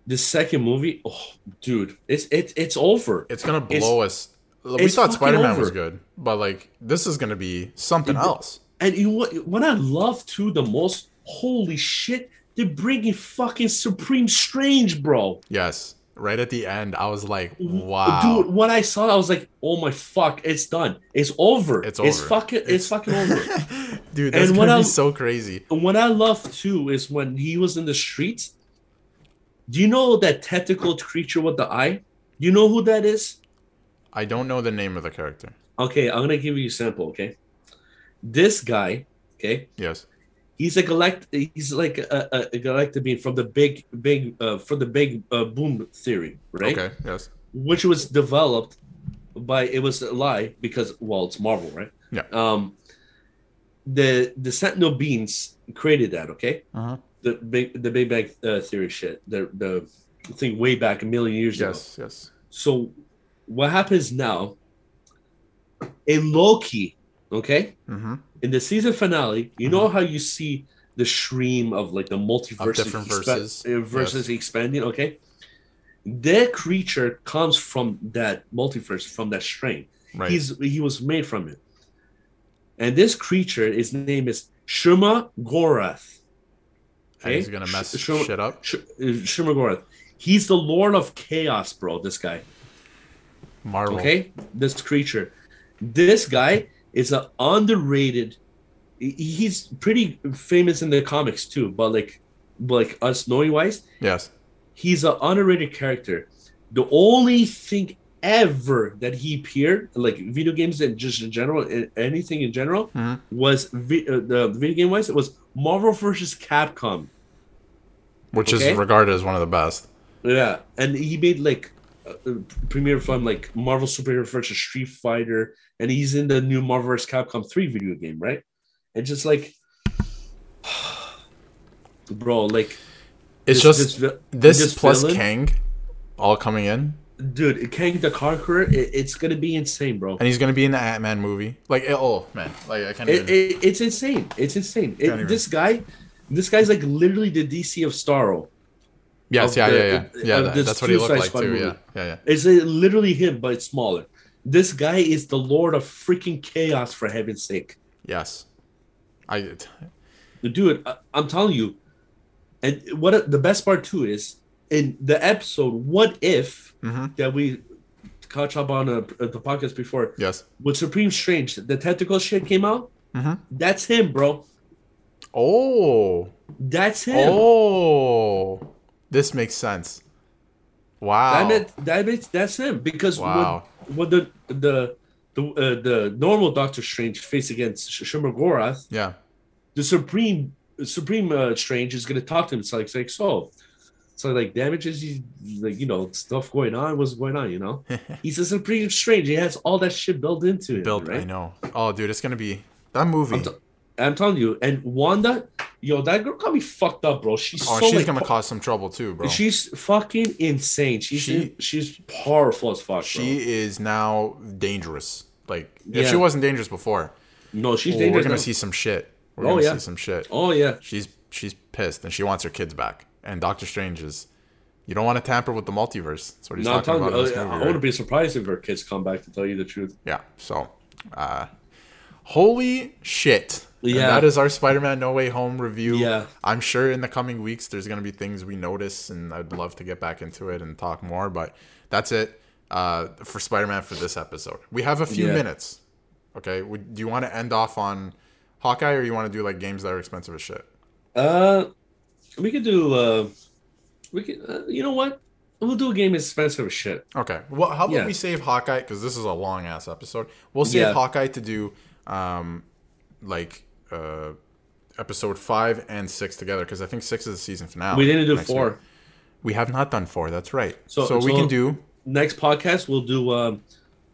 the second movie, oh, dude, it's it's it's over. It's gonna It's- blow us. We thought Spider Man was good, but like this is gonna be something It- else. And you what? What I love too the most, holy shit, they're bringing fucking Supreme Strange, bro. Yes, right at the end, I was like, wow. dude. When I saw, it, I was like, oh my fuck, it's done. It's over. It's It's over. fucking. It's, fucking over. Dude, that's And gonna be I- so crazy. What I love too is when he was in the streets. Do you know that tentacle creature with the eye? Do you know who that is? I don't know the name of the character. Okay, I'm gonna give you a sample. Okay, this guy. Okay, Yes. He's a galactic. He's like a, a, a galactic being from the big, big, uh, from the big uh, boom theory, right? Okay. Yes. Which was developed by it was a lie because well, it's Marvel, right? Yeah. Um, the the Sentinel beings created that. Okay, Uh huh. the big the Big Bang uh, theory shit. The the thing way back a million years ago. Yes. Yes. So what happens now in Loki, okay? Mm-hmm. In the season finale, you know how you see the stream of like the multiverse expa- verses. uh, verses expanding, okay? That creature comes from that multiverse, from that strain. Right. He's he was made from it. And this creature, his name is Shuma Gorath. and he's gonna mess Sh- Shuma- shit up. Sh- uh, Shuma Gorath. He's the Lord of Chaos, bro. This guy. Marvel. Okay, this creature, this guy is an underrated. He's pretty famous in the comics too, but like, but like us knowing wise, Yes. he's an underrated character. The only thing ever that he appeared, like video games and just in general, anything in general, Mhm. was vi- uh, the video game wise, it was Marvel versus Capcom. Which Okay. is regarded as one of the best. Yeah, and he made like a premiere from like Marvel Superhero versus Street Fighter, and he's in the new Marvel vs. Capcom 3 video game, right? And just like, bro, like It's this- just this, this, this plus villain- Kang, all coming in, dude, Kang the Conqueror, it, it's gonna be insane, bro. and he's gonna be in the Ant Man movie. Like, it- oh man, like I can't It, even. it, it's insane. It's insane. It, even- this guy, this guy's like literally the DC of Starro. Yes, yeah, the- yeah, yeah, yeah. that- that's what he looked like too. movie. Yeah, yeah, yeah. It's uh, literally him, but it's smaller. This guy is the Lord of freaking chaos, for heaven's sake. Yes, I. dude I, i'm telling you and what the best part too is in the episode what if Mhm. that we caught up on uh, the podcast before Yes. with supreme strange the tentacle shit came out Mhm. that's him bro Oh. that's him Oh. This makes sense. Wow. that meant, that means that's him because Wow. when the the the, uh, the normal doctor strange face against Sh- Shuma Gorath yeah. the supreme supreme uh, strange is going to talk to him it's like, it's like so so like damages he's like you know stuff going on what's going on you know he's a supreme strange he has all that shit built into it Built. I know. Oh, dude, it's gonna be that movie. I'm, t- I'm telling you and wanda yo that girl got me fucked up bro she's oh, so she's like, gonna cause some trouble too, bro. she's fucking insane she's She- she's powerful as fuck she bro. is now dangerous. Like if Yeah. she wasn't dangerous before, no she's oh, dangerous we're gonna now. see some shit. We're Oh, gonna yeah. see some shit. oh yeah She's she's pissed and she wants her kids back. And Doctor Strange is. You don't want to tamper with the multiverse. That's what he's no talking telling about in uh, movie. i right? wouldn't be surprised if her kids come back to tell you the truth Yeah. So, uh, holy shit. And Yeah. that is our Spider-Man No Way Home review. Yeah. I'm sure in the coming weeks there's gonna be things we notice, and I'd love to get back into it and talk more. But that's it uh, for Spider-Man for this episode. We have a few Yeah. minutes. Okay. Would, do you want to end off on Hawkeye, or you want to do like games that are expensive as shit? Uh, we could do. Uh, we could. Uh, you know what? We'll do a game as expensive as shit. Okay. Well, how about Yeah. we save Hawkeye because this is a long ass episode. We'll save Yeah. Hawkeye to do um like uh episode five and six together because I think six is the season finale. we didn't do four. week. We have not done four. That's right. So, So- we can do Next podcast, we'll do. Um,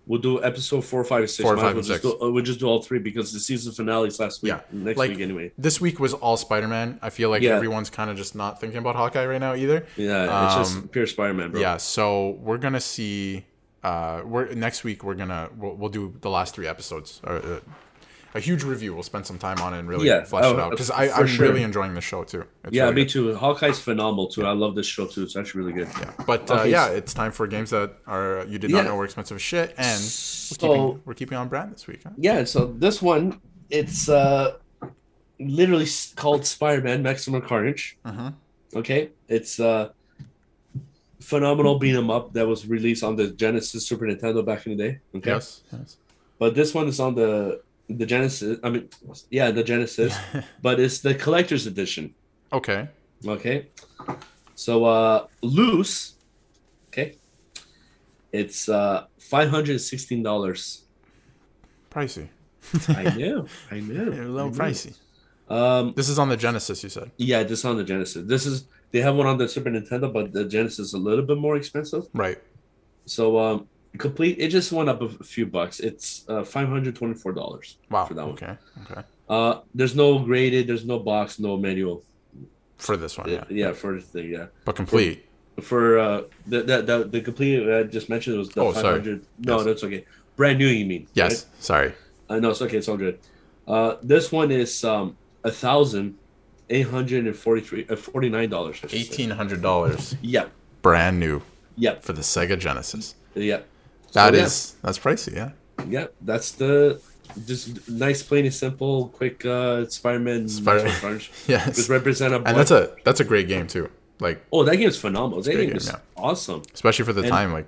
we'll do episode four, five, and six. Four, Might five, well and six. Do, uh, we'll just do all three because the season finale is last week. Yeah. Next Like- week anyway. this week was all Spider-Man. I feel like Yeah. everyone's kind of just not thinking about Hawkeye right now either. Yeah, it's Um, just pure Spider-Man, bro. Yeah. So we're gonna see. Uh, we're next week. We're gonna we'll, we'll do the last three episodes. Or, uh, a huge review. We'll spend some time on it and really Yeah, flesh it oh, out because I'm sure. really enjoying the show too. It's Yeah, really me good. too. Hawkeye's phenomenal too. I love this show too. It's actually really good. Yeah. But uh, yeah, it's time for games that are you did Yeah. not know were expensive as shit, and we're So keeping, we're keeping on brand this week. Huh? yeah, so this one it's uh literally called Spider-Man: Maximum Carnage. Uh-huh. Okay, it's uh phenomenal beat 'em up that was released on the Genesis Super Nintendo back in the day. Okay, Yes. yes. but this one is on the the Genesis. I mean, yeah, the Genesis, but it's the collector's edition. Okay. Okay, so uh loose. Okay, it's uh five hundred sixteen dollars. Pricey. I know, I know, A little I pricey. Um, This is on the Genesis, you said. yeah, this is on the Genesis. This is they have one on the Super Nintendo, but the Genesis is a little bit more expensive. Right. So um, complete. It just went up a few bucks. It's uh, five hundred twenty four dollars. Wow. For that one. okay. Okay. Uh, there's no graded. There's no box. No manual. For this one, Yeah, yeah. for the thing. Yeah. But complete. For uh, the the the, the complete I just mentioned was the Oh, sorry. 500. No, Yes. that's okay. Brand new, you mean? Yes. Sorry. Right? Uh, no, it's okay. It's all good. Uh, this one is um a thousand eight hundred and forty three uh, forty nine dollars. Eighteen hundred dollars, Yeah. brand new Yep. for the Sega Genesis. Yep. That So, is that's pricey, yeah. yeah, yeah. That's the just nice, plain and simple, quick uh Spider-Man. Spider- Spider- Just Yes. represent a. And that's a that's a great game too. Like oh, that game is phenomenal. That game game, is yeah. awesome. especially for the And- time, like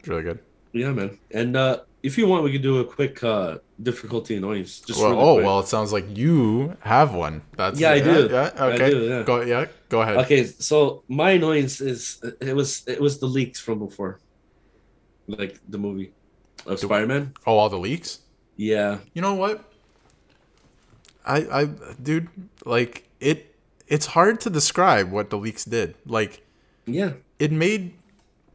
it's really good. Yeah, man. And uh if you want, we could do a quick uh difficulty annoyance. Just Well, really oh quick. well, it sounds like you have one. That's Yeah, I do. Yeah, I okay. do, yeah. Go yeah, go ahead. Okay, so my annoyance is it was it was the leaks from before, like the movie of Spider Man. Oh, all the leaks. Yeah, You know what? I I dude, like it it's hard to describe what the leaks did. Like yeah. it made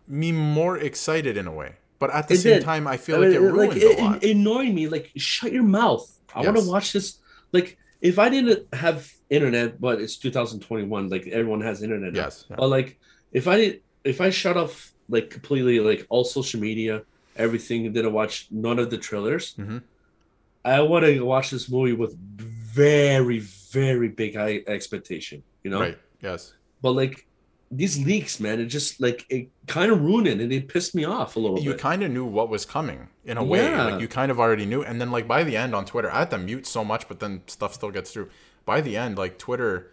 me more excited in a way, but at the It same did. time, I feel I like it ruined it, a lot. it annoyed me. Like, shut your mouth. I want to watch this. Like, if I didn't have internet, but it's 2021, like everyone has internet. now. yes. yeah. But like, if I did, if I shut off like completely, like all social media, everything, and didn't watch none of the trailers, Mhm. I want to watch this movie with very, very big high expectation. You know, Right. Yes. but like these leaks, man, it just like it kind of ruined it, and it pissed me off a little You bit. kind of knew what was coming in a way. Yeah. Like you kind of already knew. And then like by the end on Twitter, I had to mute so much, but then stuff still gets through. By the end, like Twitter,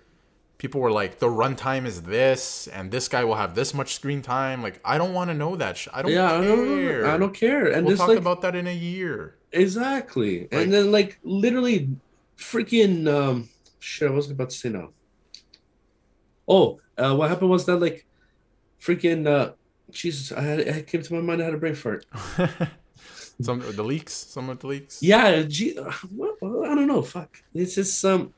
people were like, the runtime is this, and this guy will have this much screen time. Like I don't want to know that. Sh- I don't yeah, I care. don't, I don't care. And We'll talk like about that in a year. exactly, Like- and then like literally, freaking um, shit. I was about to say now. Oh, uh, what happened was that like, freaking uh, Jesus, I had it came to my mind. I had a brain fart. some the leaks, some of the leaks. Yeah, gee, uh, what- I don't know. Fuck, it's just um,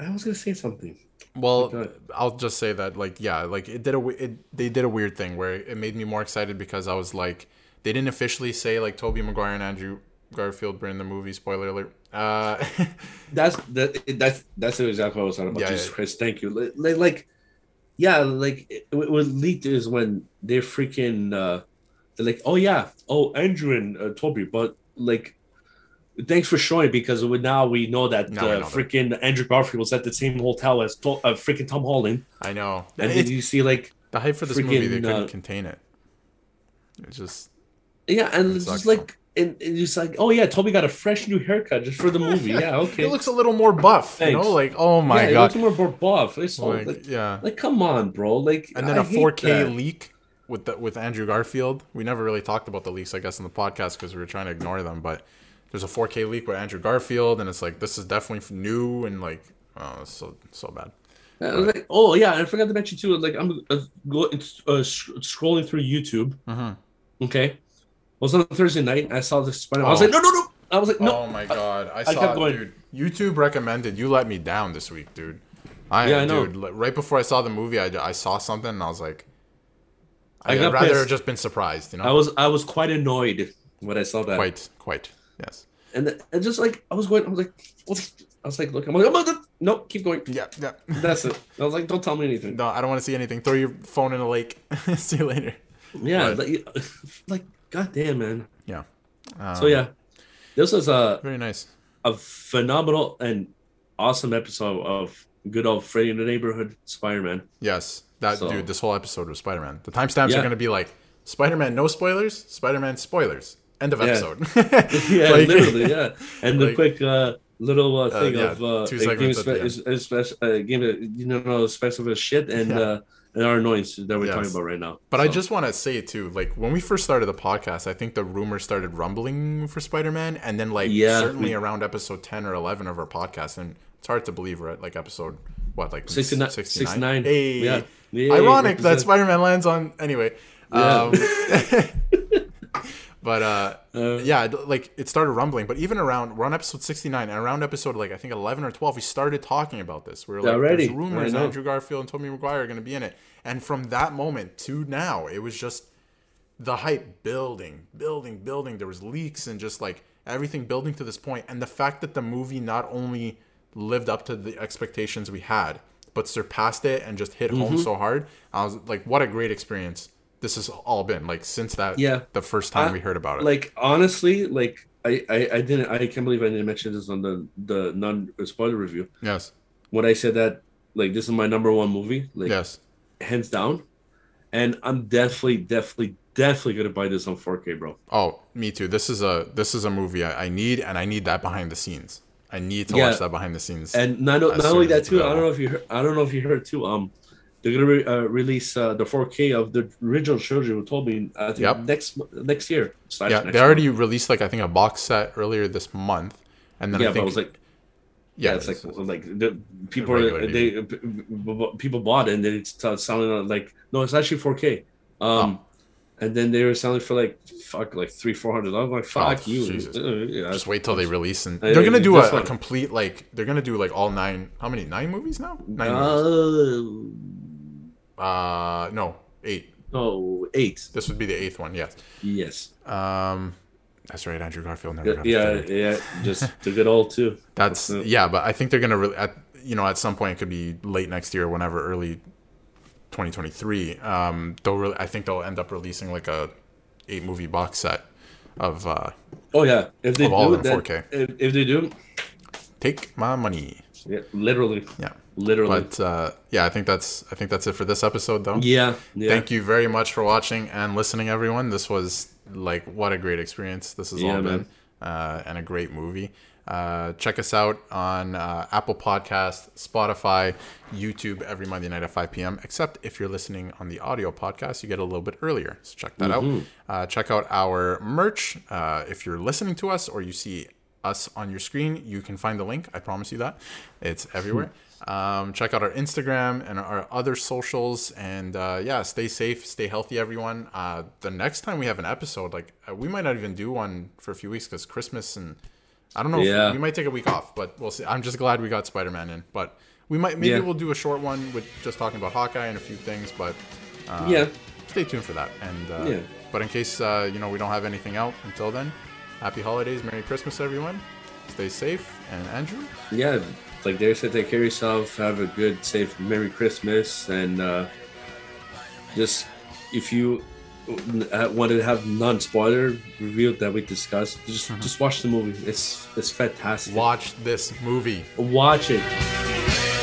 I was gonna say something. Well, Okay. I'll just say that like yeah, like it did a it, they did a weird thing where it made me more excited because I was like they didn't officially say like Tobey Maguire and Andrew Garfield were in the movie. Spoiler alert. Uh, That's that. That's that's exactly what I was talking about. Yeah, Jesus yeah. Christ, thank you. Like, like, yeah, like it, what what leaked is when they're freaking. uh They're like, oh yeah, oh Andrew and uh, Tobey, but like. Thanks for showing because now we know that we uh, know that. freaking Andrew Garfield was at the same hotel as to- uh, freaking Tom Holland, I know. and then you see like the hype for this movie, they couldn't uh, contain it. It's just yeah, and it's just like and, it's like oh yeah, Tobey got a fresh new haircut just for the movie. Yeah, okay. it looks a little more buff. You Thanks. know, like oh my yeah, it god, looks more buff. It's like, like, yeah. like come on, bro. Like And then a a 4K leak with the, with Andrew Garfield. We never really talked about the leaks, I guess, in the podcast because we were trying to ignore them. But there's a 4K leak with Andrew Garfield, and it's like this is definitely new and like oh, so so bad. I like, oh yeah, I forgot to mention too. Like I'm uh, go, uh, scrolling through YouTube. Mm-hmm. Okay, it was on Thursday night. I saw this Spider. I was Oh. like, no, no, no. I was like, no. Oh my god, I I saw kept it, going. dude. YouTube recommended. You let me down this week, dude. I, Yeah, I know. dude. Right before I saw the movie, I, I saw something and I was like, I I'd rather pissed. have just been surprised, you know. I was I was quite annoyed when I saw that. quite, quite, yes. And and just like I was going, I was like, what's? I was like, look, I'm like, oh, no, keep going. Yeah, yeah. That's it. I was like, don't tell me anything. No, I don't want to see anything. Throw your phone in a lake. see you later. Yeah, But- like, like goddamn, man. Yeah. Um, So yeah, this was a very nice. a phenomenal and awesome episode of good old Freddy in the Neighborhood Spider-Man. Yes, that So- dude. This whole episode was Spider Man. The timestamps Yeah. are going to be like Spider Man, no spoilers. Spider Man, spoilers. End of Yeah. episode. yeah, Like- literally, yeah. And the quick uh, little uh, thing yeah, of uh, uh, game spe- is, is spec- uh, game uh, you know special shit and Yeah. uh, and our annoyance that we're Yes. talking about right now. But I just want to say too, like when we first started the podcast, I think the rumors started rumbling for Spider Man, and then like Yeah, certainly we- around episode ten or eleven of our podcast, and it's hard to believe we're at like episode what like 69 69. Hey, Yeah. Yeah, ironic that Spider Man lands on anyway. Yeah. Um, but uh, Uh, yeah, like it started rumbling. But even around we're on episode sixty nine, and around episode like I think eleven or twelve, we started talking about this. We were like, Already. "There's rumors. Andrew Garfield and Tobey Maguire are going to be in it." And from that moment to now, it was just the hype building, building, building. There was leaks and just like everything building to this point, and the fact that the movie not only lived up to the expectations we had, but surpassed it and just hit Mm-hmm. home so hard. I was like, "What a great experience!" This has all been like since that Yeah. the first time I- we heard about it. like honestly, like I, I, I didn't I can't believe I didn't mention this on the the non spoiler review. yes, When I said that like this is my number one movie, like yes. hands down. And I'm definitely, definitely, definitely gonna buy this on 4K, bro. Oh, me too. This is a this is a movie I, I need, and I need that behind the scenes. I need to Yeah. watch that behind the scenes. And not, not only that too. I don't know if you heard. I don't know if you heard too. Um, they're gonna re- uh, release uh, the 4K of the original trilogy. Who told me? I think Yep. next next year. yeah, next they already released like I think a box set earlier this month, and then. Yeah, I but think it was like yeah, yeah, it's like like the people are, they p- people bought it and then it's selling on like no, it's actually 4K. Um, and then they were selling for like fuck like three four hundred dollars. Like fuck Oh, you. Uh, yeah, just wait till they release, and Uh, they're gonna do a, a complete like they're gonna do like all nine. How many nine movies now? Nine movies. Uh, no, eight. oh, eight. This would be the eighth one. Yes. Yes. Um, that's right. Andrew Garfield never Yeah, got yeah, yeah. Just the good old two. That's yeah, but I think they're gonna re- at you know at some point it could be late next year, whenever early 2023. Um, they'll really, I think they'll end up releasing like a eight movie box set of uh, Oh yeah. If they Of all do in 4K. If, if they do, take my money. yeah, literally, Yeah, literally. but uh, yeah, I think that's I think that's it for this episode though. yeah. Yeah. Thank you very much for watching and listening, everyone. This was like what a great experience this has Yeah, all been, uh, and a great movie. Uh, check us out on uh, Apple Podcast, Spotify, YouTube every Monday night at 5 p.m. Except if you're listening on the audio podcast, you get a little bit earlier. So check that Mm-hmm. out. Uh, check out our merch. Uh, if you're listening to us or you see us on your screen, you can find the link. I promise you that it's everywhere. Um, check out our Instagram and our other socials, and uh, yeah, stay safe, stay healthy, everyone. Uh, the next time we have an episode, like uh, we might not even do one for a few weeks because Christmas and I don't know. Yeah. If we might take a week off, but we'll see. I'm just glad we got Spider Man in, but we might maybe Yeah. we'll do a short one with just talking about Hawkeye and a few things, but uh, yeah. stay tuned for that. And uh, Yeah. but in case uh, you know we don't have anything out until then, happy holidays, Merry Christmas, everyone. Stay safe, and Andrew. yeah, like they said, take care of yourself. Have a good, safe, Merry Christmas, and uh, just if you uh, want to have non-spoiler review that we discussed, just just watch the movie. It's it's fantastic. Watch this movie. Watch it.